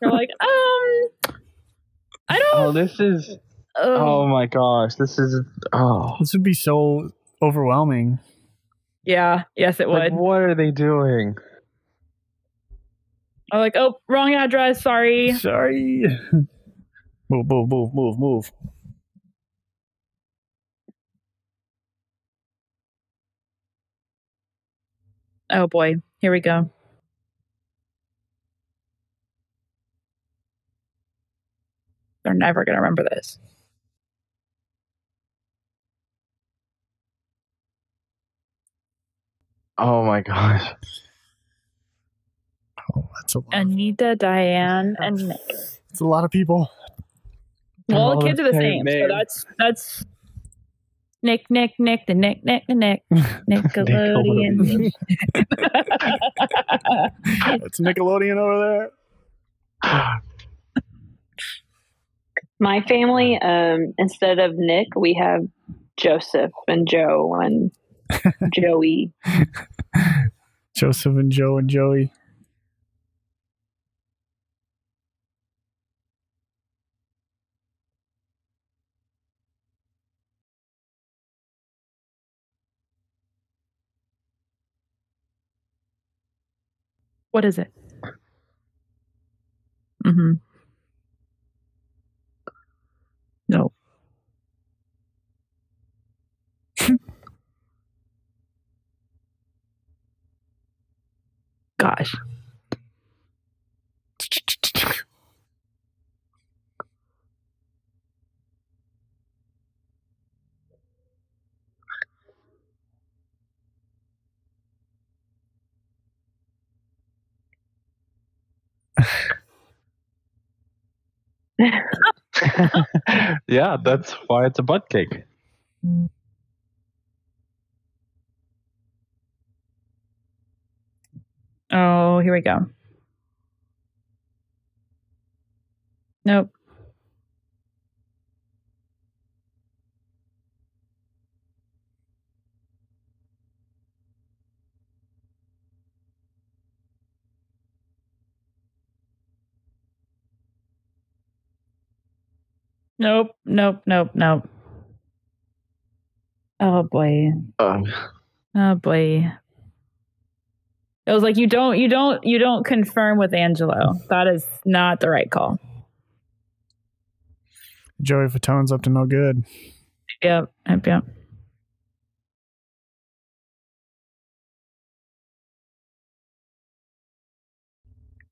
They're like, um I don't Oh, this is. Oh my gosh, this is. Oh, This would be so overwhelming. Yeah, yes it like, would. what are they doing? I'm like, oh, wrong address, sorry. Sorry. Move, move, move, move, move. Oh boy, here we go. They're never gonna remember this. Oh my gosh. Oh, that's a lot. Anita, Diane, and Nick. It's a lot of people. Well, all the kids are the same same, so that's that's Nick, Nick, Nick, the Nick, Nick, the Nick, Nickelodeon. It's Nickelodeon over there. My family, um, instead of Nick, we have Joseph and Joe and Joey. Joseph and Joe and Joey. What is it? Mm-hmm. No. Gosh. yeah, that's why it's a butt cake. Oh, here we go. Nope. Nope, nope, nope, nope. Oh boy. Um, Oh boy. It was like you don't you don't you don't confirm with Angelo. That is not the right call. Joey Fatone's up to no good. Yep. Yep. Yep.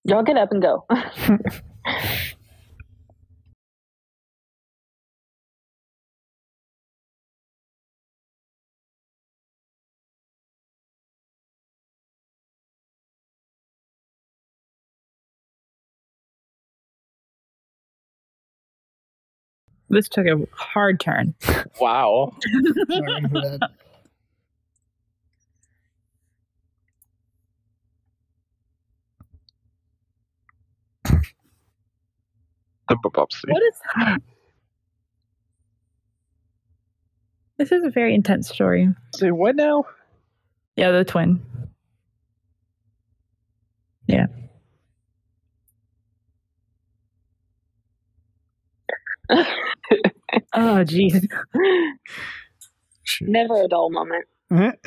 Y'all get up and go. This took a hard turn. Wow. Sorry for that. The Bubopsy. What is This is a very intense story. Say what now? Yeah, the twin. Yeah. Oh, jeez. Never a dull moment.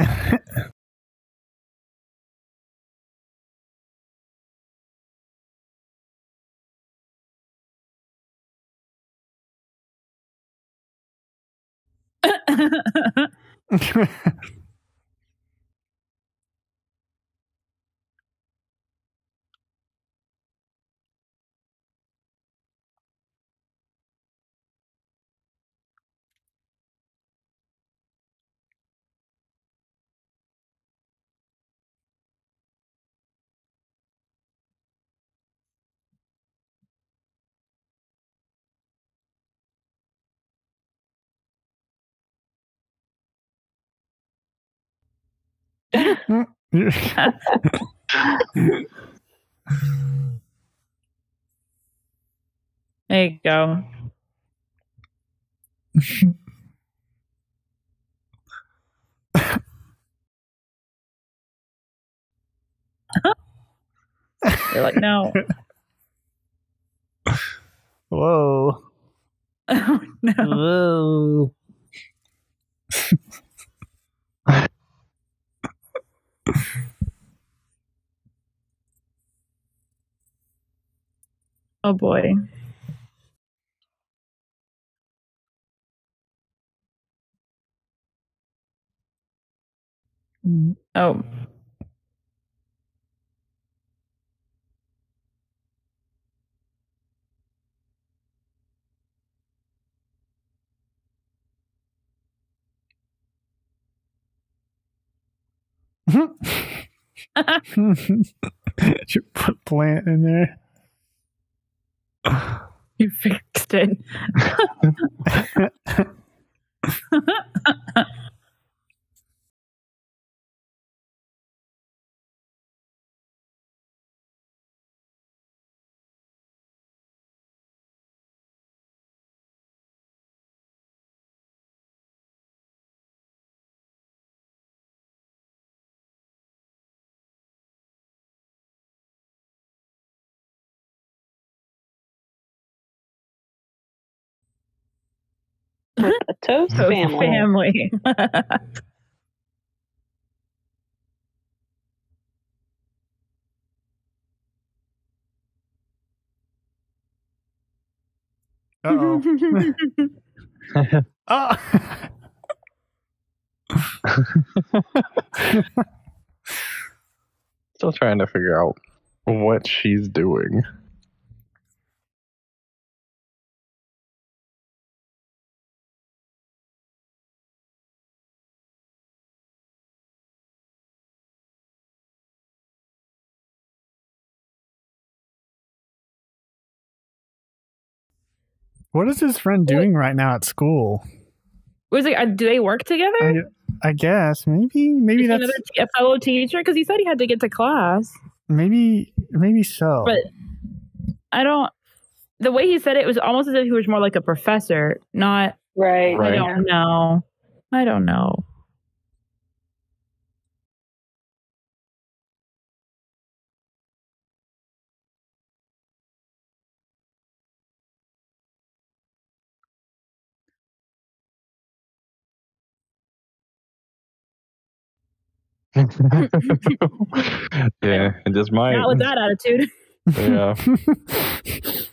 there you go. You're like, no. Whoa. Oh, no. Whoa. Oh, boy. Mm, oh. Should put plant in there. You fixed it. A toast So family. family. Uh oh. oh. Still trying to figure out what she's doing. What is his friend doing right now at school? Was it? uh, Do they work together? I, I guess maybe maybe Is that's another t- a fellow teacher because he said he had to get to class. maybe maybe so. But I don't. The way he said it was almost as if he was more like a professor, not. Right. Right. I don't know. I don't know. yeah, it just might. Not with that attitude. Yeah.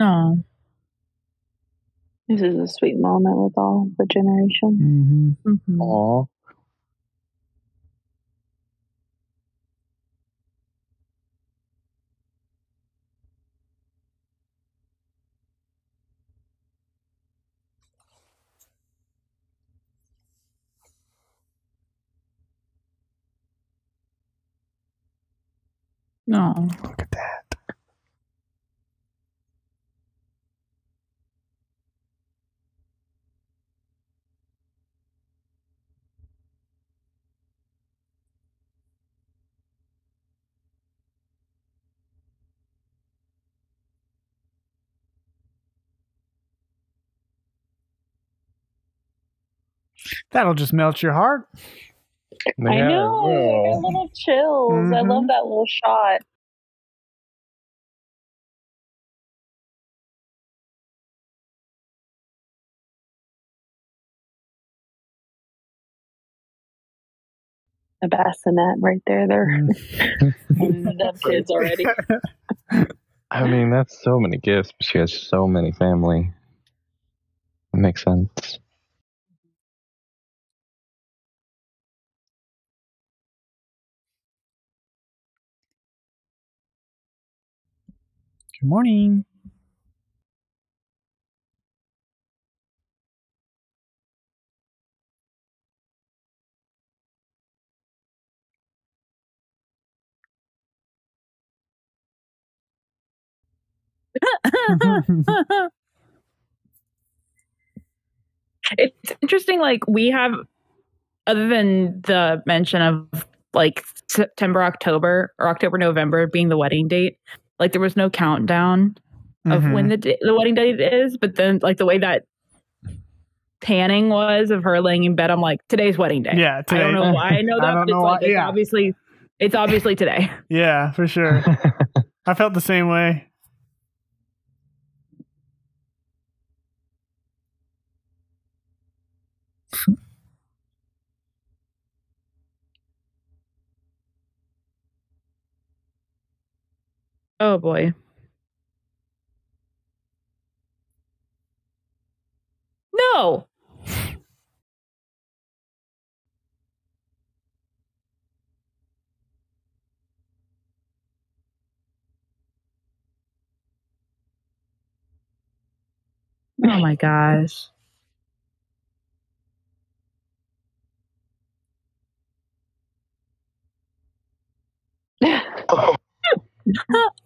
Oh, This is a sweet moment with all the generation. Mm-hmm. Mhm. Aw. no. Look at that. That'll just melt your heart. I know. I well. got little chills. I Mhm. love that little shot. A bassinet right there. They're the kids already. I mean, that's so many gifts, but she has so many family. It makes sense. Good morning. it's interesting. Like we have, other than the mention of like September, October, or October, November being the wedding date, like there was no countdown of Mhm. when the the wedding date is. But then, like the way that panning was of her laying in bed, I'm like, today's wedding day. Yeah, I don't know why I know I that, don't but it's like why- it's yeah. obviously it's obviously today. Yeah, for sure. I felt the same way. Oh boy. No. Oh my gosh.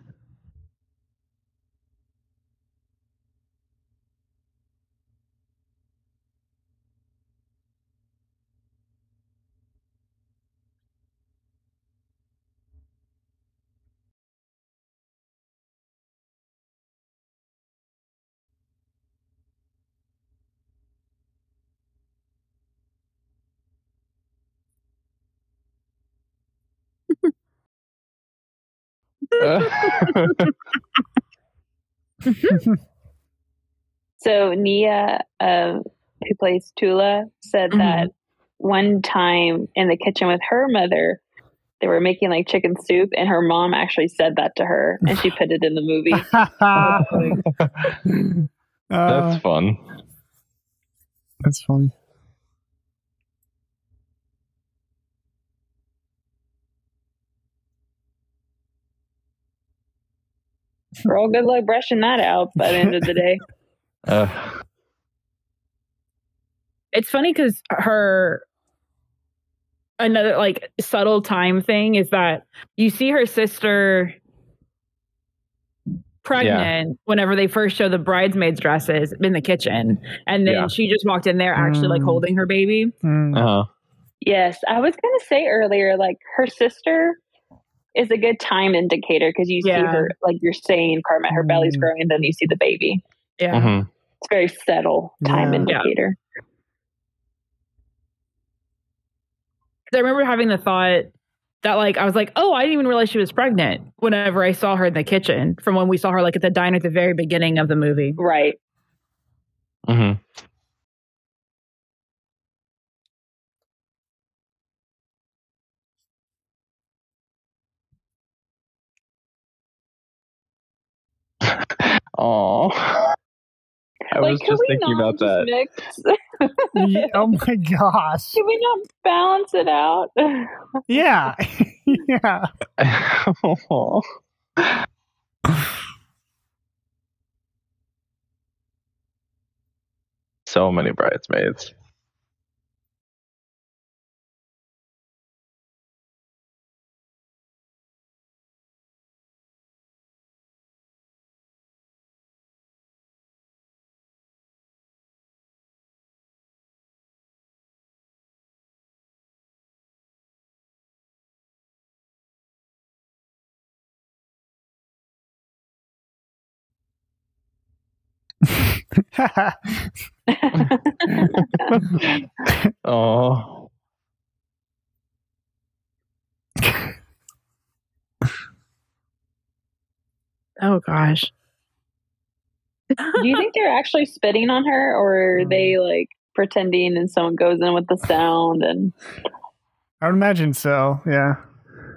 So Nia, um, who plays Toula, said Mhm. that one time in the kitchen with her mother, they were making like chicken soup, and her mom actually said that to her, and she put it in the movie. Uh, That's fun. that's funny. Girl, good luck brushing that out by the end of the day. Uh, it's funny because her another like subtle time thing is that you see her sister pregnant whenever they first show the bridesmaids dresses in the kitchen and then Yeah. she just walked in there actually like Mm. holding her baby Mm. uh, Yes, I was going to say earlier, like her sister is a good time indicator because you see her, like you're saying, Carmen, her belly's Mm. growing, and then you see the baby. yeah mhm. It's a very subtle time Yeah. indicator. 'Cause I remember having the thought that like I was like, oh, I didn't even realize she was pregnant whenever I saw her in the kitchen from when we saw her like at the diner at the very beginning of the movie. Right. Mhm. Oh. I like, was can just we thinking not about that. just mix? Ye- oh my gosh. Can we not balance it out? Yeah. yeah. Oh. so many bridesmaids. Oh. Oh gosh. Do you think they're actually spitting on her, or are they like pretending and someone goes in with the sound and I would imagine so. Yeah.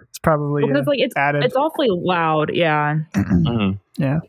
It's probably Because uh, it's like it's added. it's awfully loud. Yeah. Mhm. yeah.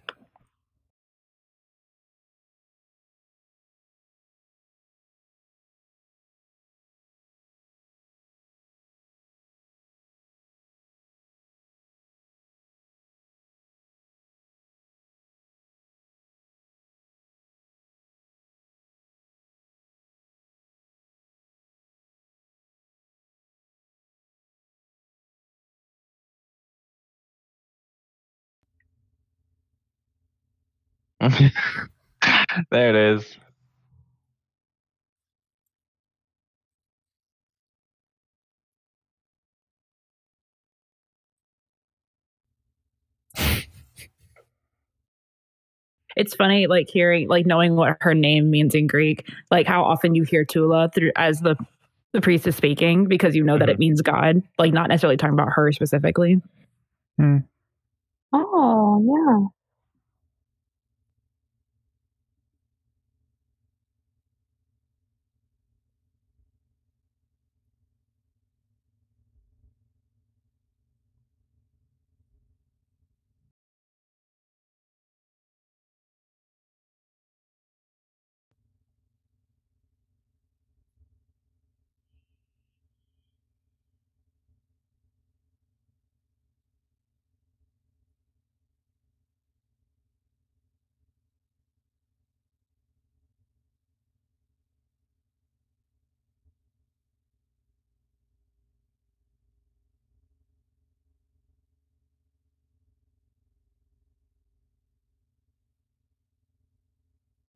there it is. It's funny, like hearing, like knowing what her name means in Greek, like how often you hear Toula through as the the priest is speaking because you know that it mm-hmm. means God, like not necessarily talking about her specifically. Hmm. oh yeah.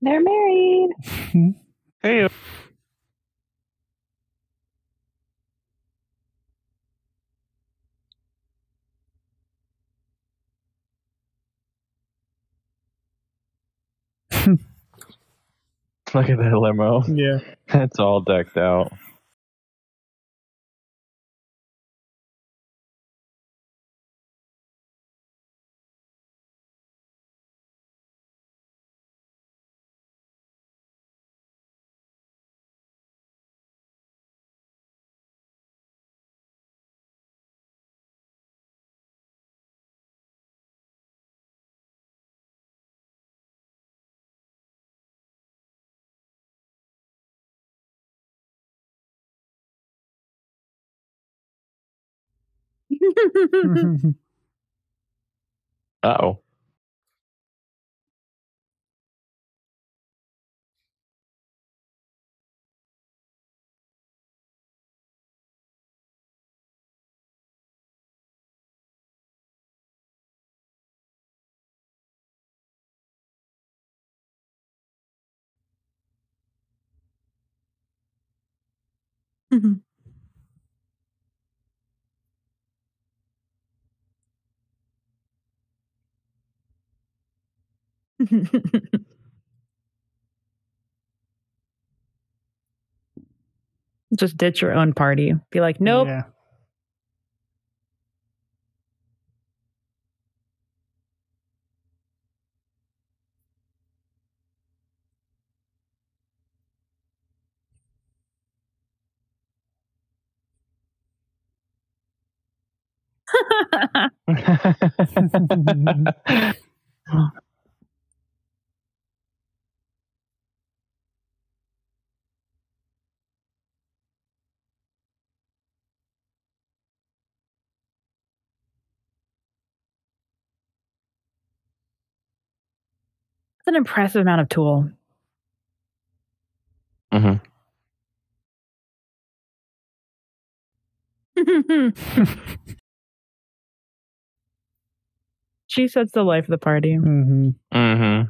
They're married. Hey. Look at that limo. Yeah. It's all decked out. Oh. Just ditch your own party. Be like, nope. Yeah. an impressive amount of tulle. hmm she sets the life of the party. hmm hmm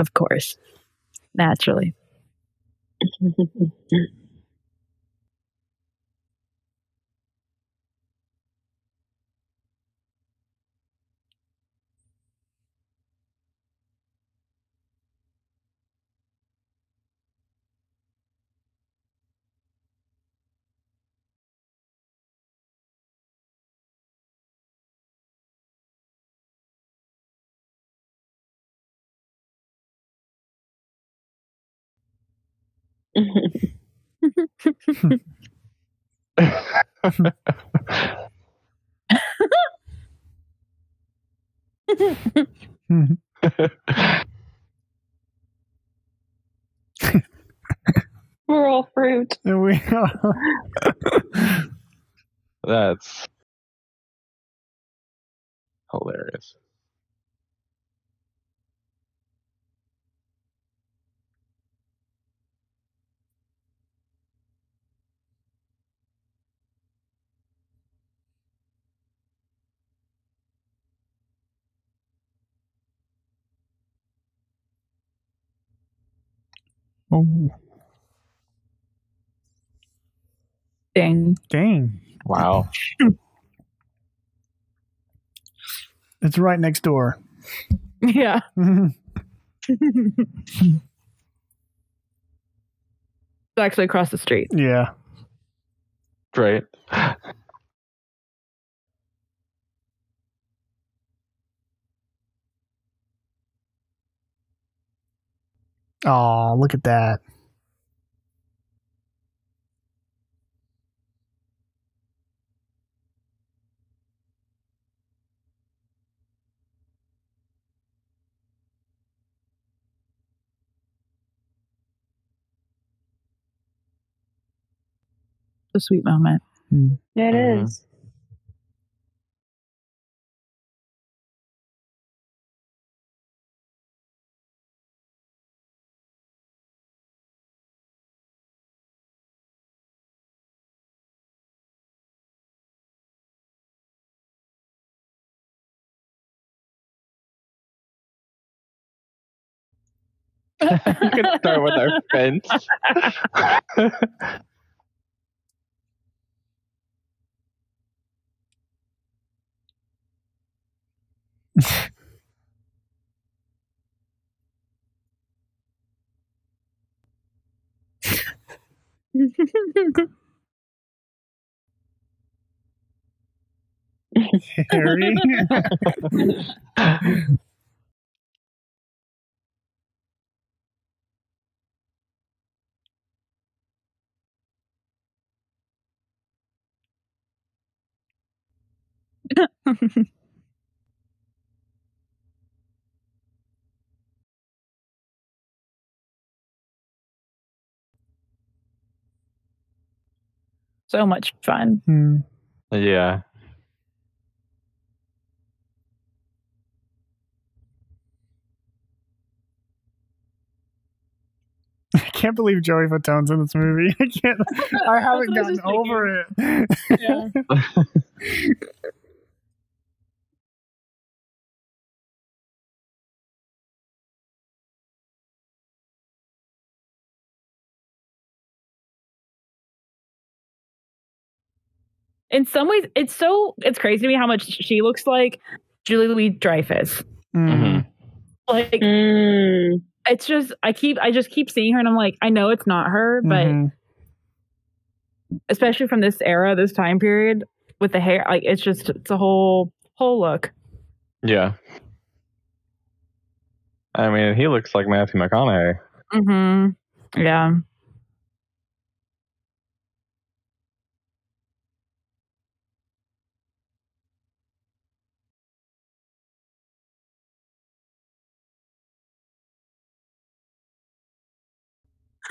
Of course. Naturally. We're all fruit. we That's hilarious. Oh, Dang. dang. Wow. It's right next door. Yeah. It's actually across the street. yeah. Great. Oh, look at that. a sweet moment. Yeah, it Mhm. is. you can start with our fence. Harry. so much fun. Hmm. yeah. I can't believe Joey Fatone's in this movie. I can't. I haven't what I was gotten just over it. In some ways, it's so it's crazy to me how much she looks like Julia Louis-Dreyfus. Mhm. Like Mm. it's just I keep I just keep seeing her and I'm like, I know it's not her, but Mhm. especially from this era, this time period with the hair, like it's just it's a whole whole look. Yeah. I mean, he looks like Matthew McConaughey. Mm-hmm. Yeah.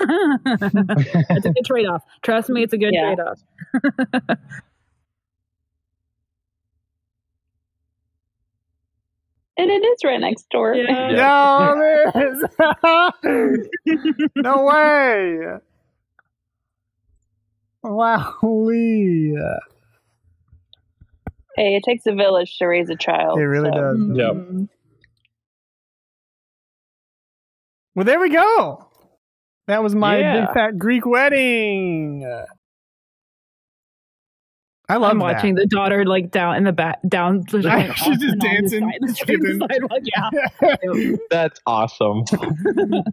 It's a good trade off. Trust me, it's a good Yeah. trade off. And it is right next door. Yeah. No, it is. no way. Wow. Lee. Hey, it takes a village to raise a child. It really so- does. Yep. Mhm. Well, there we go. That was my Yeah. big fat Greek wedding. I love I'm watching the daughter like down in the back, down. She's She's just dancing, The skipping. sidewalk, yeah. That's awesome. Something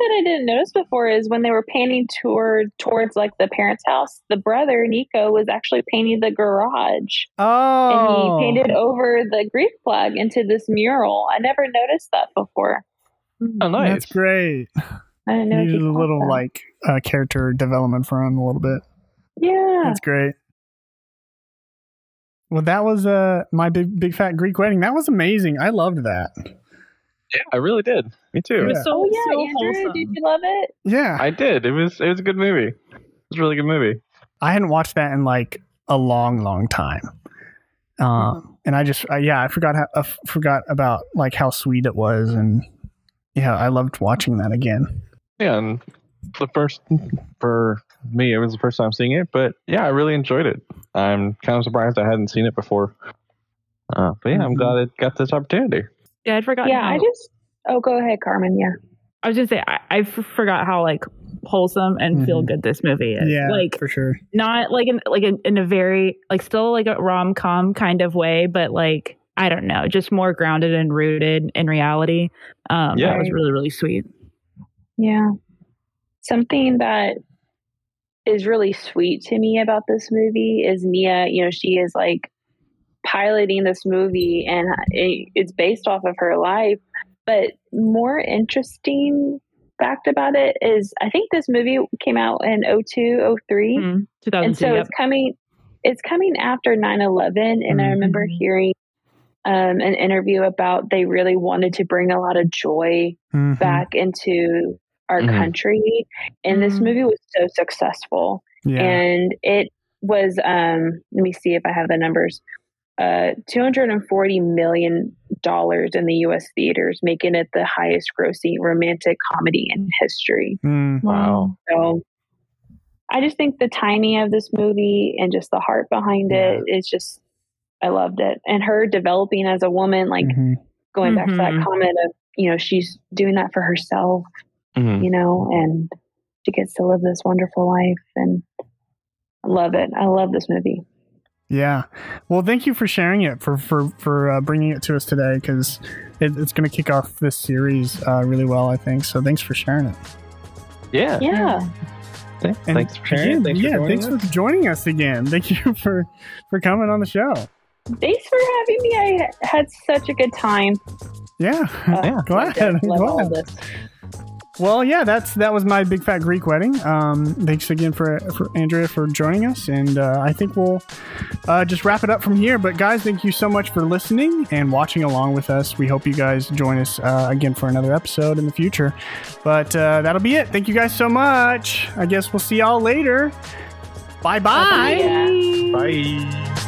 that I didn't notice before is when they were painting toward towards like the parents' house, the brother Nico was actually painting the garage, oh, and he oh. painted over the Greek flag into this mural. I never noticed that before. Hmm. Oh, nice. That's great. I didn't know. Needed a little that. like uh, character development for him a little bit. yeah. That's great. Well, that was uh my big big fat Greek wedding. That was amazing. I loved that. Yeah, I really did. Me It too. was so, Oh yeah, so Andrew, wholesome. did you love it? Yeah, I did. It was it was a good movie. It was a really good movie. I hadn't watched that in like a long, long time. Uh, and I just, uh, yeah, I forgot how, I f- forgot about like how sweet it was, and yeah, I loved watching that again. Yeah, and the first for me, it was the first time seeing it, but yeah, I really enjoyed it. I'm kind of surprised I hadn't seen it before. Uh, but yeah, I'm Mhm. glad it got this opportunity. Yeah, I'd forgotten. Yeah, how, I just. Oh, go ahead, Carmen. Yeah. I was just say I, I f- forgot how like wholesome and feel good this movie is. Yeah, like for sure. not like in like in, in a very like still like a rom com kind of way, but like I don't know, just more grounded and rooted in reality. Um, Yeah. that was really really sweet. Yeah. Something that is really sweet to me about this movie is Nia, you know, she is like piloting this movie and it's based off of her life. But more interesting fact about it is I think this movie came out in 02, 03. Mm, and so yep. it's coming it's coming after 9-11 and i Mhm. remember Mhm. hearing um, an interview about they really wanted to bring a lot of joy Mhm. back into our Mhm. country and this Mhm. movie was so successful Yeah. and it was um let me see if i have the numbers uh 240 million dollars in the us theaters making it the highest grossing romantic comedy in history Mm. Wow. so I just think the timing of this movie and just the heart behind it is just I loved it. And her developing as a woman, like Mhm. going back to that Mhm. comment of, you know, she's doing that for herself, Mhm. you know, and she gets to live this wonderful life and I love it. I love this movie. Yeah. Well, thank you for sharing it for for for uh, bringing it to us today because it, it's going to kick off this series uh, really well. I think so. Thanks for sharing it. Yeah. Yeah. Yeah. Thanks for sharing. again, Thanks yeah, joining thanks us. for joining us again. Thank you for for coming on the show. Thanks for having me. I had such a good time. Yeah. Uh, Yeah. Glad. I love all glad. of this. Well, yeah, that's that was my big fat Greek wedding. Um, thanks again for for Andrea for joining us, and uh, I think we'll uh, just wrap it up from here. But guys, thank you so much for listening and watching along with us. We hope you guys join us uh, again for another episode in the future. But uh, that'll be it. Thank you guys so much. I guess we'll see y'all later. Bye bye. Yeah. Bye.